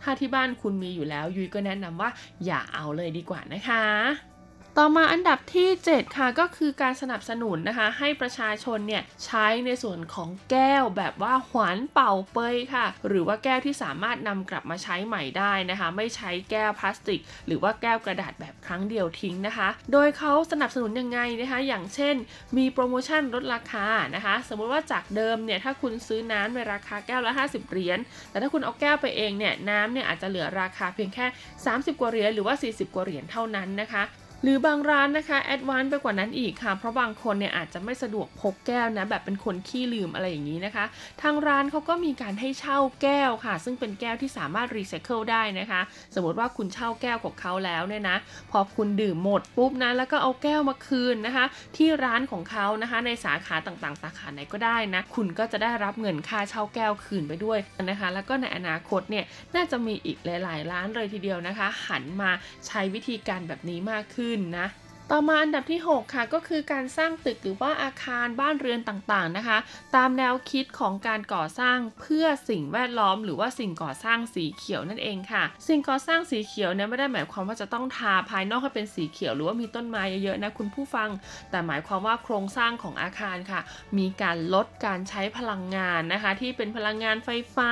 ถ้าที่บ้านคุณมีอยู่แล้วยุ้ยก็แนะนำว่าอย่าเอาเลยดีกว่านะคะ ต่อมาอันดับที่ 7 ค่ะก็คือการสนับสนุนนะคะให้ประชาชนเนี่ยใช้ในส่วนของแก้วแบบว่าหวานเป่าเปยค่ะ หรือว่าแก้วที่สามารถนำกลับมาใช้ใหม่ได้นะคะ ไม่ใช้แก้วพลาสติก หรือว่าแก้วกระดาษแบบครั้งเดียวทิ้งนะคะ โดยเขาสนับสนุนยังไงนะคะอย่างเช่น มีโปรโมชั่นลดราคานะคะ สมมุติว่าจากเดิมเนี่ยถ้าคุณซื้อน้ำในราคาแก้วละ 50 เหรียญแต่ถ้าคุณเอาแก้วไปเองเนี่ยน้ำเนี่ยอาจจะเหลือราคาเพียงแค่ 30 กว่าเหรียญหรือว่า 40 กว่าเหรียญเท่านั้นนะคะ หรือบางร้านนะคะ advance ไปกว่านั้นอีกค่ะ เพราะบางคนเนี่ยอาจจะไม่สะดวกพกแก้วนะแบบเป็นคนขี้ลืมอะไรอย่างนี้นะคะ ทางร้านเขาก็มีการให้เช่าแก้วค่ะ ซึ่งเป็นแก้วที่สามารถรีไซเคิลได้นะคะ สมมติว่าคุณเช่าแก้วของเขาแล้วเนี่ยนะพอคุณดื่มหมดปุ๊บนะแล้วก็เอาแก้วมาคืนนะคะ ที่ร้านของเขานะคะในสาขาต่างๆ สาขาไหนก็ได้นะ คุณก็จะได้รับเงินค่าเช่าแก้วคืนไปด้วยนะคะ แล้วก็ในอนาคตเนี่ยน่าจะมีอีกหลาย ๆ ร้านเลยทีเดียวนะคะ หันมาใช้วิธีการแบบนี้มากขึ้นนะ ต่อมาอันดับที่ 6 ค่ะ ก็คือการสร้างตึกหรือว่าอาคารบ้านเรือนต่างๆนะคะ ตามแนวคิดของการก่อสร้างเพื่อสิ่งแวดล้อม หรือว่าสิ่งก่อสร้างสีเขียวนั่นเองค่ะ สิ่งก่อสร้างสีเขียวเนี่ยไม่ได้หมายความว่าจะต้องทาภายนอกให้เป็นสีเขียว หรือว่ามีต้นไม้เยอะๆนะคุณผู้ฟัง แต่หมายความว่าโครงสร้างของอาคารค่ะ มีการลดการใช้พลังงานนะคะ ที่เป็นพลังงานไฟฟ้า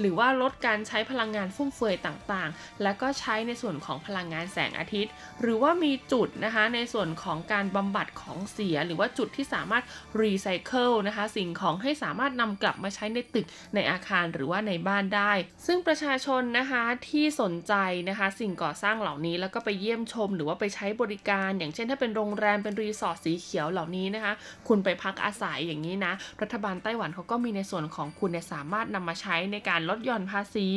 หรือว่าลดการใช้พลังงานฟุ่มเฟือยต่างๆ แล้วก็ใช้ในส่วนของพลังงานแสงอาทิตย์ หรือว่ามีจุดนะคะในในส่วนของการบำบัดของเสีย หรือว่าจุดที่สามารถรีไซเคิลนะคะ สิ่งของให้สามารถนำกลับมาใช้ในตึกในอาคารหรือว่าในบ้านได้ ซึ่งประชาชนนะคะที่สนใจนะคะ สิ่งก่อสร้างเหล่านี้แล้วก็ไปเยี่ยมชม หรือว่าไปใช้บริการ อย่างเช่น ถ้าเป็นโรงแรมเป็นรีสอร์ทสีเขียวเหล่านี้นะคะ คุณไปพักอาศัยอย่างนี้นะ รัฐบาลไต้หวันเขาก็มีในส่วนของคุณเนี่ยสามารถนำมาใช้ในการลดหย่อนภาษี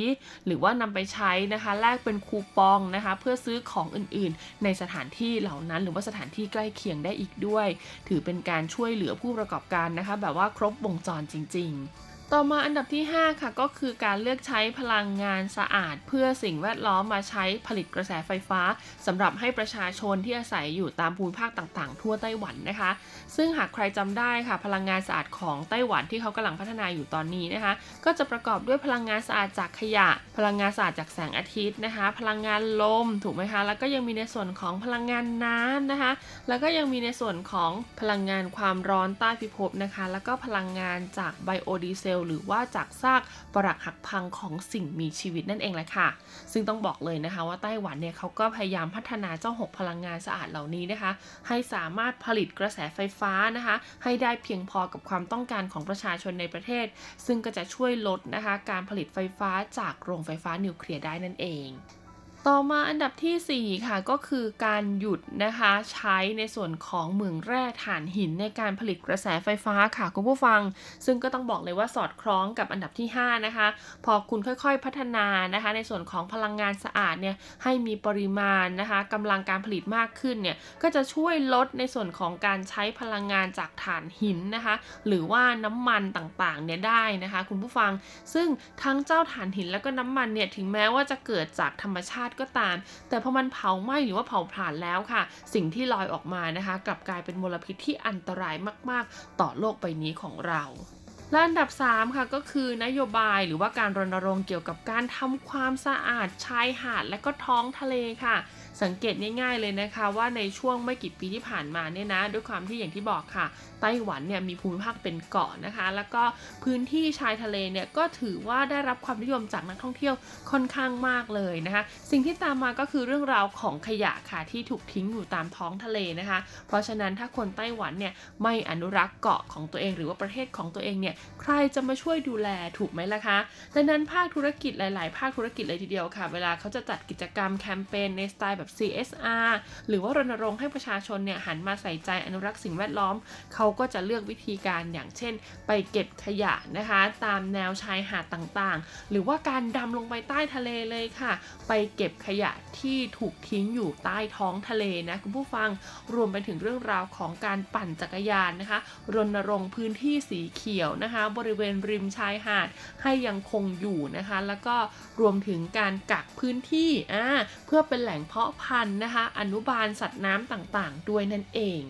หรือว่านำไปใช้นะคะ แลกเป็นคูปองนะคะ เพื่อซื้อของอื่นๆ ในสถานที่เหล่านั้นหรือว่าสถานที่ใกล้เคียงได้อีกด้วย ถือเป็นการช่วยเหลือผู้ประกอบการนะคะ แบบว่าครบวงจรจริง ๆ ต่อมาอันดับที่ 5 ค่ะก็คือการเลือกใช้พลังงานสะอาด เพื่อสิ่งแวดล้อมมาใช้ผลิตกระแสไฟฟ้าสำหรับให้ประชาชนที่อาศัยอยู่ตามภูมิภาคต่างๆ ทั่วไต้หวันนะคะ ซึ่งหากใครจำได้ค่ะ พลังงานสะอาดของไต้หวันที่เขากำลังพัฒนาอยู่ตอนนี้นะคะ ก็จะประกอบด้วยพลังงานสะอาดจากขยะ พลังงานสะอาดจากแสงอาทิตย์นะคะ พลังงานลมถูกไหมคะแล้วก็ยังมีในส่วนของพลังงานน้ำนะคะ แล้วก็ยังมีในส่วนของพลังงานความร้อนใต้พิภพนะคะ แล้วก็พลังงานจากไบโอดีเซลหรือว่าจากซากปรักหักพังของสิ่งมีชีวิตนั่นเองแหละค่ะ ซึ่งต้องบอกเลยนะคะว่าไต้หวันเนี่ยเขาก็พยายามพัฒนาเจ้าหกพลังงานสะอาดเหล่านี้นะคะ ให้สามารถผลิตกระแสไฟฟ้านะคะ ให้ได้เพียงพอกับความต้องการของประชาชนในประเทศ ซึ่งก็จะช่วยลดนะคะการผลิตไฟฟ้าจากโรงไฟฟ้านิวเคลียร์ได้นั่นเอง ต่อมาอันดับที่ 4 ค่ะก็คือการหยุดนะคะใช้ในส่วนของเหมืองแร่ถ่านหินในการผลิตกระแสไฟฟ้าค่ะคุณผู้ฟัง ซึ่งก็ต้องบอกเลยว่าสอดคล้องกับอันดับที่ 5 นะคะ พอคุณค่อยๆพัฒนานะคะ ในส่วนของพลังงานสะอาดเนี่ยให้มีปริมาณนะคะกำลังการผลิตมากขึ้นเนี่ยก็จะช่วยลดในส่วนของการใช้พลังงานจากถ่านหินนะคะ หรือว่าน้ำมันต่างๆเนี่ยได้นะคะ คุณผู้ฟัง ซึ่งทั้งเจ้าถ่านหินแล้วก็น้ำมันเนี่ยถึงแม้ว่าจะเกิดจากธรรมชาติก็ตาม แต่พอมันเผาไหม้หรือว่าเผาผลาญแล้วค่ะ สิ่งที่ลอยออกมานะคะ กลับกลายเป็นมลพิษที่อันตรายมาก ๆ ต่อโลกใบนี้ของเราและอันดับ 3 ค่ะก็คือนโยบายหรือว่าการรณรงค์เกี่ยวกับการทำความสะอาดชายหาดและก็ท้องทะเลค่ะ สังเกตง่ายๆเลยนะคะว่าในช่วงไม่กี่ปีที่ผ่านมาเนี่ยนะด้วยความที่อย่างที่บอกค่ะ ไต้หวันเนี่ยมีภูมิภาคเป็นเกาะนะคะ แล้วก็พื้นที่ชายทะเลเนี่ยก็ถือว่าได้รับความนิยมจากนักท่องเที่ยวค่อนข้างมากเลยนะคะ สิ่งที่ตามมาก็คือเรื่องราวของขยะค่ะที่ถูกทิ้งอยู่ตามท้องทะเลนะคะ เพราะฉะนั้นถ้าคนไต้หวันเนี่ยไม่อนุรักษ์เกาะของตัวเอง หรือว่าประเทศของตัวเองเนี่ยใครจะมาช่วยดูแลถูกไหมล่ะคะดังนั้นภาคธุรกิจหลาย ๆ ภาคธุรกิจเลยทีเดียวค่ะ เวลาเขาจะจัดกิจกรรมแคมเปญในสไตล์แบบ CSR หรือว่ารณรงค์ให้ประชาชนเนี่ยหันมาใส่ใจอนุรักษ์สิ่งแวดล้อม เขาก็จะเลือกวิธีการอย่างเช่น ไปเก็บขยะนะคะ ตามแนวชายหาดต่างๆ หรือว่าการดำลงไปใต้ทะเลเลยค่ะ ไปเก็บขยะที่ถูกทิ้งอยู่ใต้ท้องทะเลนะคุณผู้ฟังรวมไปถึงเรื่องราวของการปั่นจักรยานนะคะ รณรงค์พื้นที่สีเขียวนะคะ บริเวณริมชายหาดให้ยังคงอยู่นะคะ แล้วก็รวมถึงการกักพื้นที่อ่าเพื่อเป็นแหล่งเพาะพันธุ์นะคะ อนุบาลสัตว์น้ำต่างๆ ด้วยนั่นเอง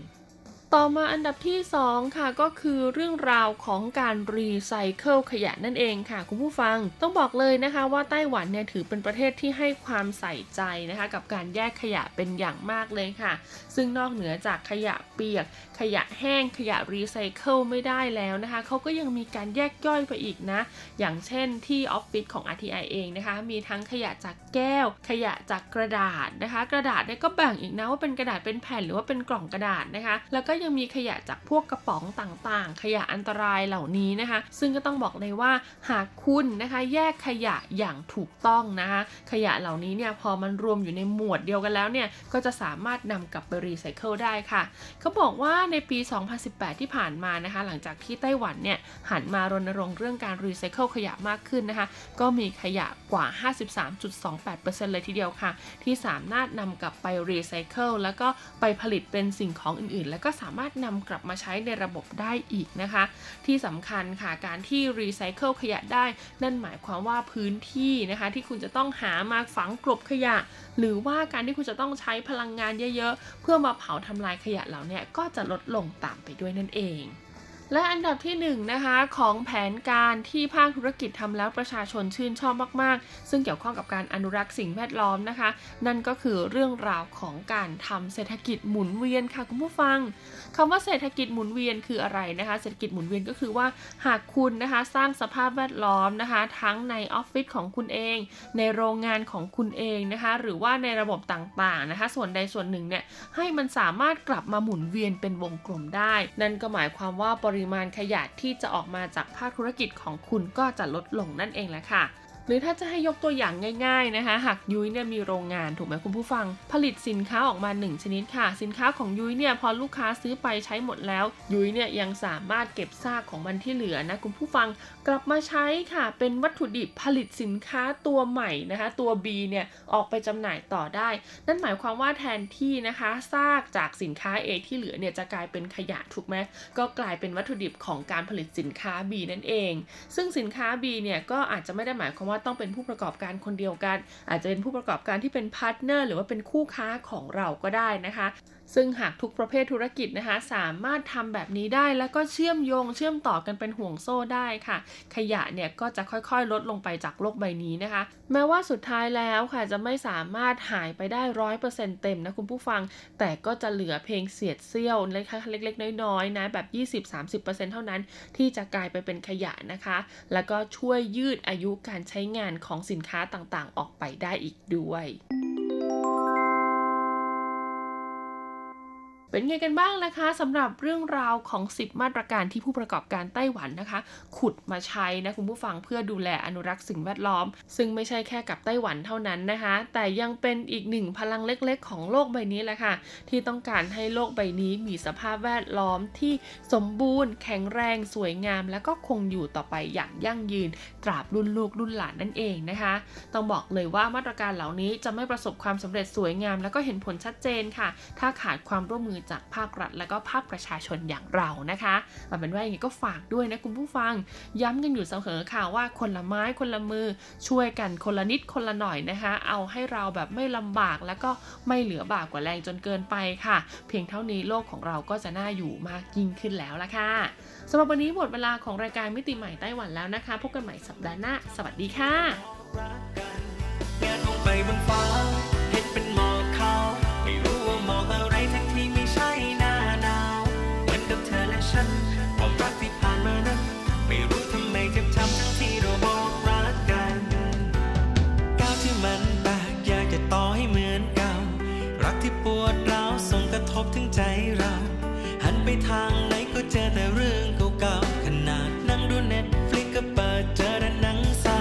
ต่อมาอันดับที่ 2 ค่ะก็คือเรื่องราวของการรีไซเคิลขยะนั่นเองค่ะ คุณผู้ฟังต้องบอกเลยนะคะว่าไต้หวันเนี่ยถือเป็นประเทศที่ให้ความใส่ใจนะคะ กับการแยกขยะเป็นอย่างมากเลยค่ะ ซึ่งนอกเหนือจากขยะเปียก ขยะแห้งขยะรีไซเคิลไม่ได้แล้วนะคะเขาก็ยังมีการแยกย่อยไปอีกนะ อย่างเช่นที่ออฟฟิศของ RTI เองนะคะ มีทั้งขยะจากแก้ว ขยะจากกระดาษนะคะ กระดาษเนี่ยก็แบ่งอีกนะว่าเป็นกระดาษเป็นแผ่นหรือว่าเป็นกล่องกระดาษนะคะ แล้วก็ยังมีขยะจากพวกกระป๋องต่างๆ ขยะอันตรายเหล่านี้นะคะ ซึ่งก็ต้องบอกเลยว่าหากคุณนะคะแยกขยะอย่างถูกต้องนะคะ ขยะเหล่านี้เนี่ยพอมันรวมอยู่ในหมวดเดียวกันแล้วเนี่ยก็จะสามารถนำกลับไปรีไซเคิลได้ค่ะเขาบอกว่าในปี 2018 ที่ผ่านมานะคะ หลังจากที่ไต้หวันเนี่ยหันมารณรงค์เรื่องการรีไซเคิลขยะมากขึ้นนะคะ ก็มีขยะกว่า 53.28%เลยทีเดียวค่ะ ที่สามารถนำกลับไปรีไซเคิลแล้วก็ไปผลิตเป็นสิ่งของอื่นๆ แล้วก็สามารถนำกลับมาใช้ในระบบได้อีกนะคะ ที่สำคัญค่ะการที่รีไซเคิลขยะได้ นั่นหมายความว่าพื้นที่นะคะ ที่คุณจะต้องหามาฝังกลบขยะ หรือว่าการที่คุณจะต้องใช้พลังงานเยอะๆ เพื่อมาเผาทำลายขยะเหล่านี้ก็จะลดลงตามไปด้วยนั่นเอง และอันดับที่1นนะคะของแผนการที่ภาคธุรกิจทำแล้วประชาชนชื่นชอบมากๆ ซึ่งเกี่ยวข้องกับการอนุรักษ์สิ่งแวดล้อมนะคะ นั่นก็คือเรื่องราวของการทำเศรษฐกิจหมุนเวียนค่ะคุณผู้ฟังคำว่าเศรษฐกิจหมุนเวียนคืออะไรนะคะ เศรษฐกิจหมุนเวียนก็คือว่าหากคุณนะคะสร้างสภาพแวดล้อมนะคะ ทั้งในออฟฟิศของคุณเอง ในโรงงานของคุณเองนะคะ หรือว่าในระบบต่างๆนะคะ ส่วนใดส่วนหนึ่งเนี่ยให้มันสามารถกลับมาหมุนเวียนเป็นวงกลมได้ นั่นก็หมายความว่าปริมาณขยะที่จะออกมาจากภาคธุรกิจของคุณก็จะลดลงนั่นเองแหละค่ะ หรือถ้าจะให้ยกตัวอย่างง่าย ๆนะคะ หากยุ้ยเนี่ยมีโรงงานถูกไหมคุณผู้ฟัง ผลิตสินค้าออกมา 1 ชนิดค่ะ สินค้าของยุ้ยเนี่ยพอลูกค้าซื้อไปใช้หมดแล้ว ยุ้ยเนี่ยยังสามารถเก็บซากของมันที่เหลือนะคุณผู้ฟัง กลับมาใช้ค่ะเป็นวัตถุดิบผลิตสินค้าตัวใหม่นะคะ ตัว B เนี่ยออกไปจำหน่ายต่อได้ นั่นหมายความว่าแทนที่นะคะซากจากสินค้า A ที่เหลือเนี่ยจะกลายเป็นขยะถูกไหมก็กลายเป็นวัตถุดิบของการผลิตสินค้า B นั่นเอง ซึ่งสินค้า B เนี่ยก็อาจจะไม่ได้หมายความว่าต้องเป็นผู้ประกอบการคนเดียวกัน อาจจะเป็นผู้ประกอบการที่เป็น partner หรือว่าเป็นคู่ค้าของเราก็ได้นะคะ ซึ่งหากทุกประเภทธุรกิจนะคะ สามารถทำแบบนี้ได้แล้วก็เชื่อมโยง เชื่อมต่อกันเป็นห่วงโซ่ได้ค่ะ ขยะเนี่ยก็จะค่อยๆ ลดลงไปจากโลกใบนี้นะคะ แม้ว่าสุดท้ายแล้วค่ะจะไม่สามารถหายไปได้ร้อยเปอร์เซ็นต์เต็มนะคุณผู้ฟัง แต่ก็จะเหลือเพียงเศษเสี้ยวเล็กๆ น้อยๆนะแบบ 20-30%เท่านั้น ที่จะกลายไปเป็นขยะนะคะ แล้วก็ช่วยยืดอายุการใช้งานของสินค้าต่างๆ ออกไปได้อีกด้วย เป็นไงกันบ้างนะคะสำหรับเรื่องราวของ 10 มาตรการที่ผู้ประกอบการไต้หวันนะคะ ขุดมาใช้นะคุณผู้ฟังเพื่อดูแลอนุรักษ์สิ่งแวดล้อม ซึ่งไม่ใช่แค่กับไต้หวันเท่านั้นนะคะ แต่ยังเป็นอีกหนึ่งพลังเล็กๆ ของโลกใบนี้แหละค่ะ ที่ต้องการให้โลกใบนี้มีสภาพแวดล้อมที่สมบูรณ์ แข็งแรง สวยงาม และก็คงอยู่ต่อไปอย่างยั่งยืน ตราบรุ่นลูกรุ่นหลานนั่นเองนะคะ ต้องบอกเลยว่ามาตรการเหล่านี้จะไม่ประสบความสำเร็จสวยงาม และก็เห็นผลชัดเจนค่ะ ถ้าขาดความร่วมมือจากภาครัฐ และก็ภาคประชาชนอย่างเรานะคะเอาเป็นว่าอย่างนี้ก็ฝากด้วยนะคุณผู้ฟัง ย้ำกันอยู่เสมอค่ะว่าคนละไม้คนละมือช่วยกันคนละนิดคนละหน่อยนะคะ เอาให้เราแบบไม่ลำบากแล้วก็ไม่เหลือบากกว่าแรงจนเกินไปค่ะ เพียงเท่านี้โลกของเราก็จะน่าอยู่มากยิ่งขึ้นแล้วละค่ะสำหรับวันนี้หมดเวลาของรายการมิติใหม่ไต้หวันแล้วนะคะ พบกันใหม่สัปดาห์หน้า สวัสดีค่ะ วดร้าวส่งกระทบถึงใจเรา หันไปทางไหนก็เจอแต่เรื่องเก่าๆขนาดนั่งดูเน็ตฟลิกก็เปิดเจอแต่หนังเศร้า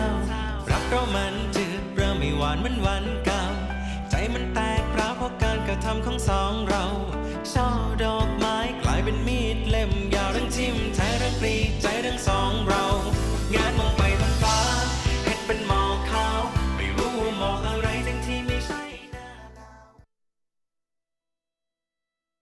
รักเรามันจืดเริ่มไม่หวานเหมือนวันเก่า ใจมันแตกเพราะการกระทำของสองเรา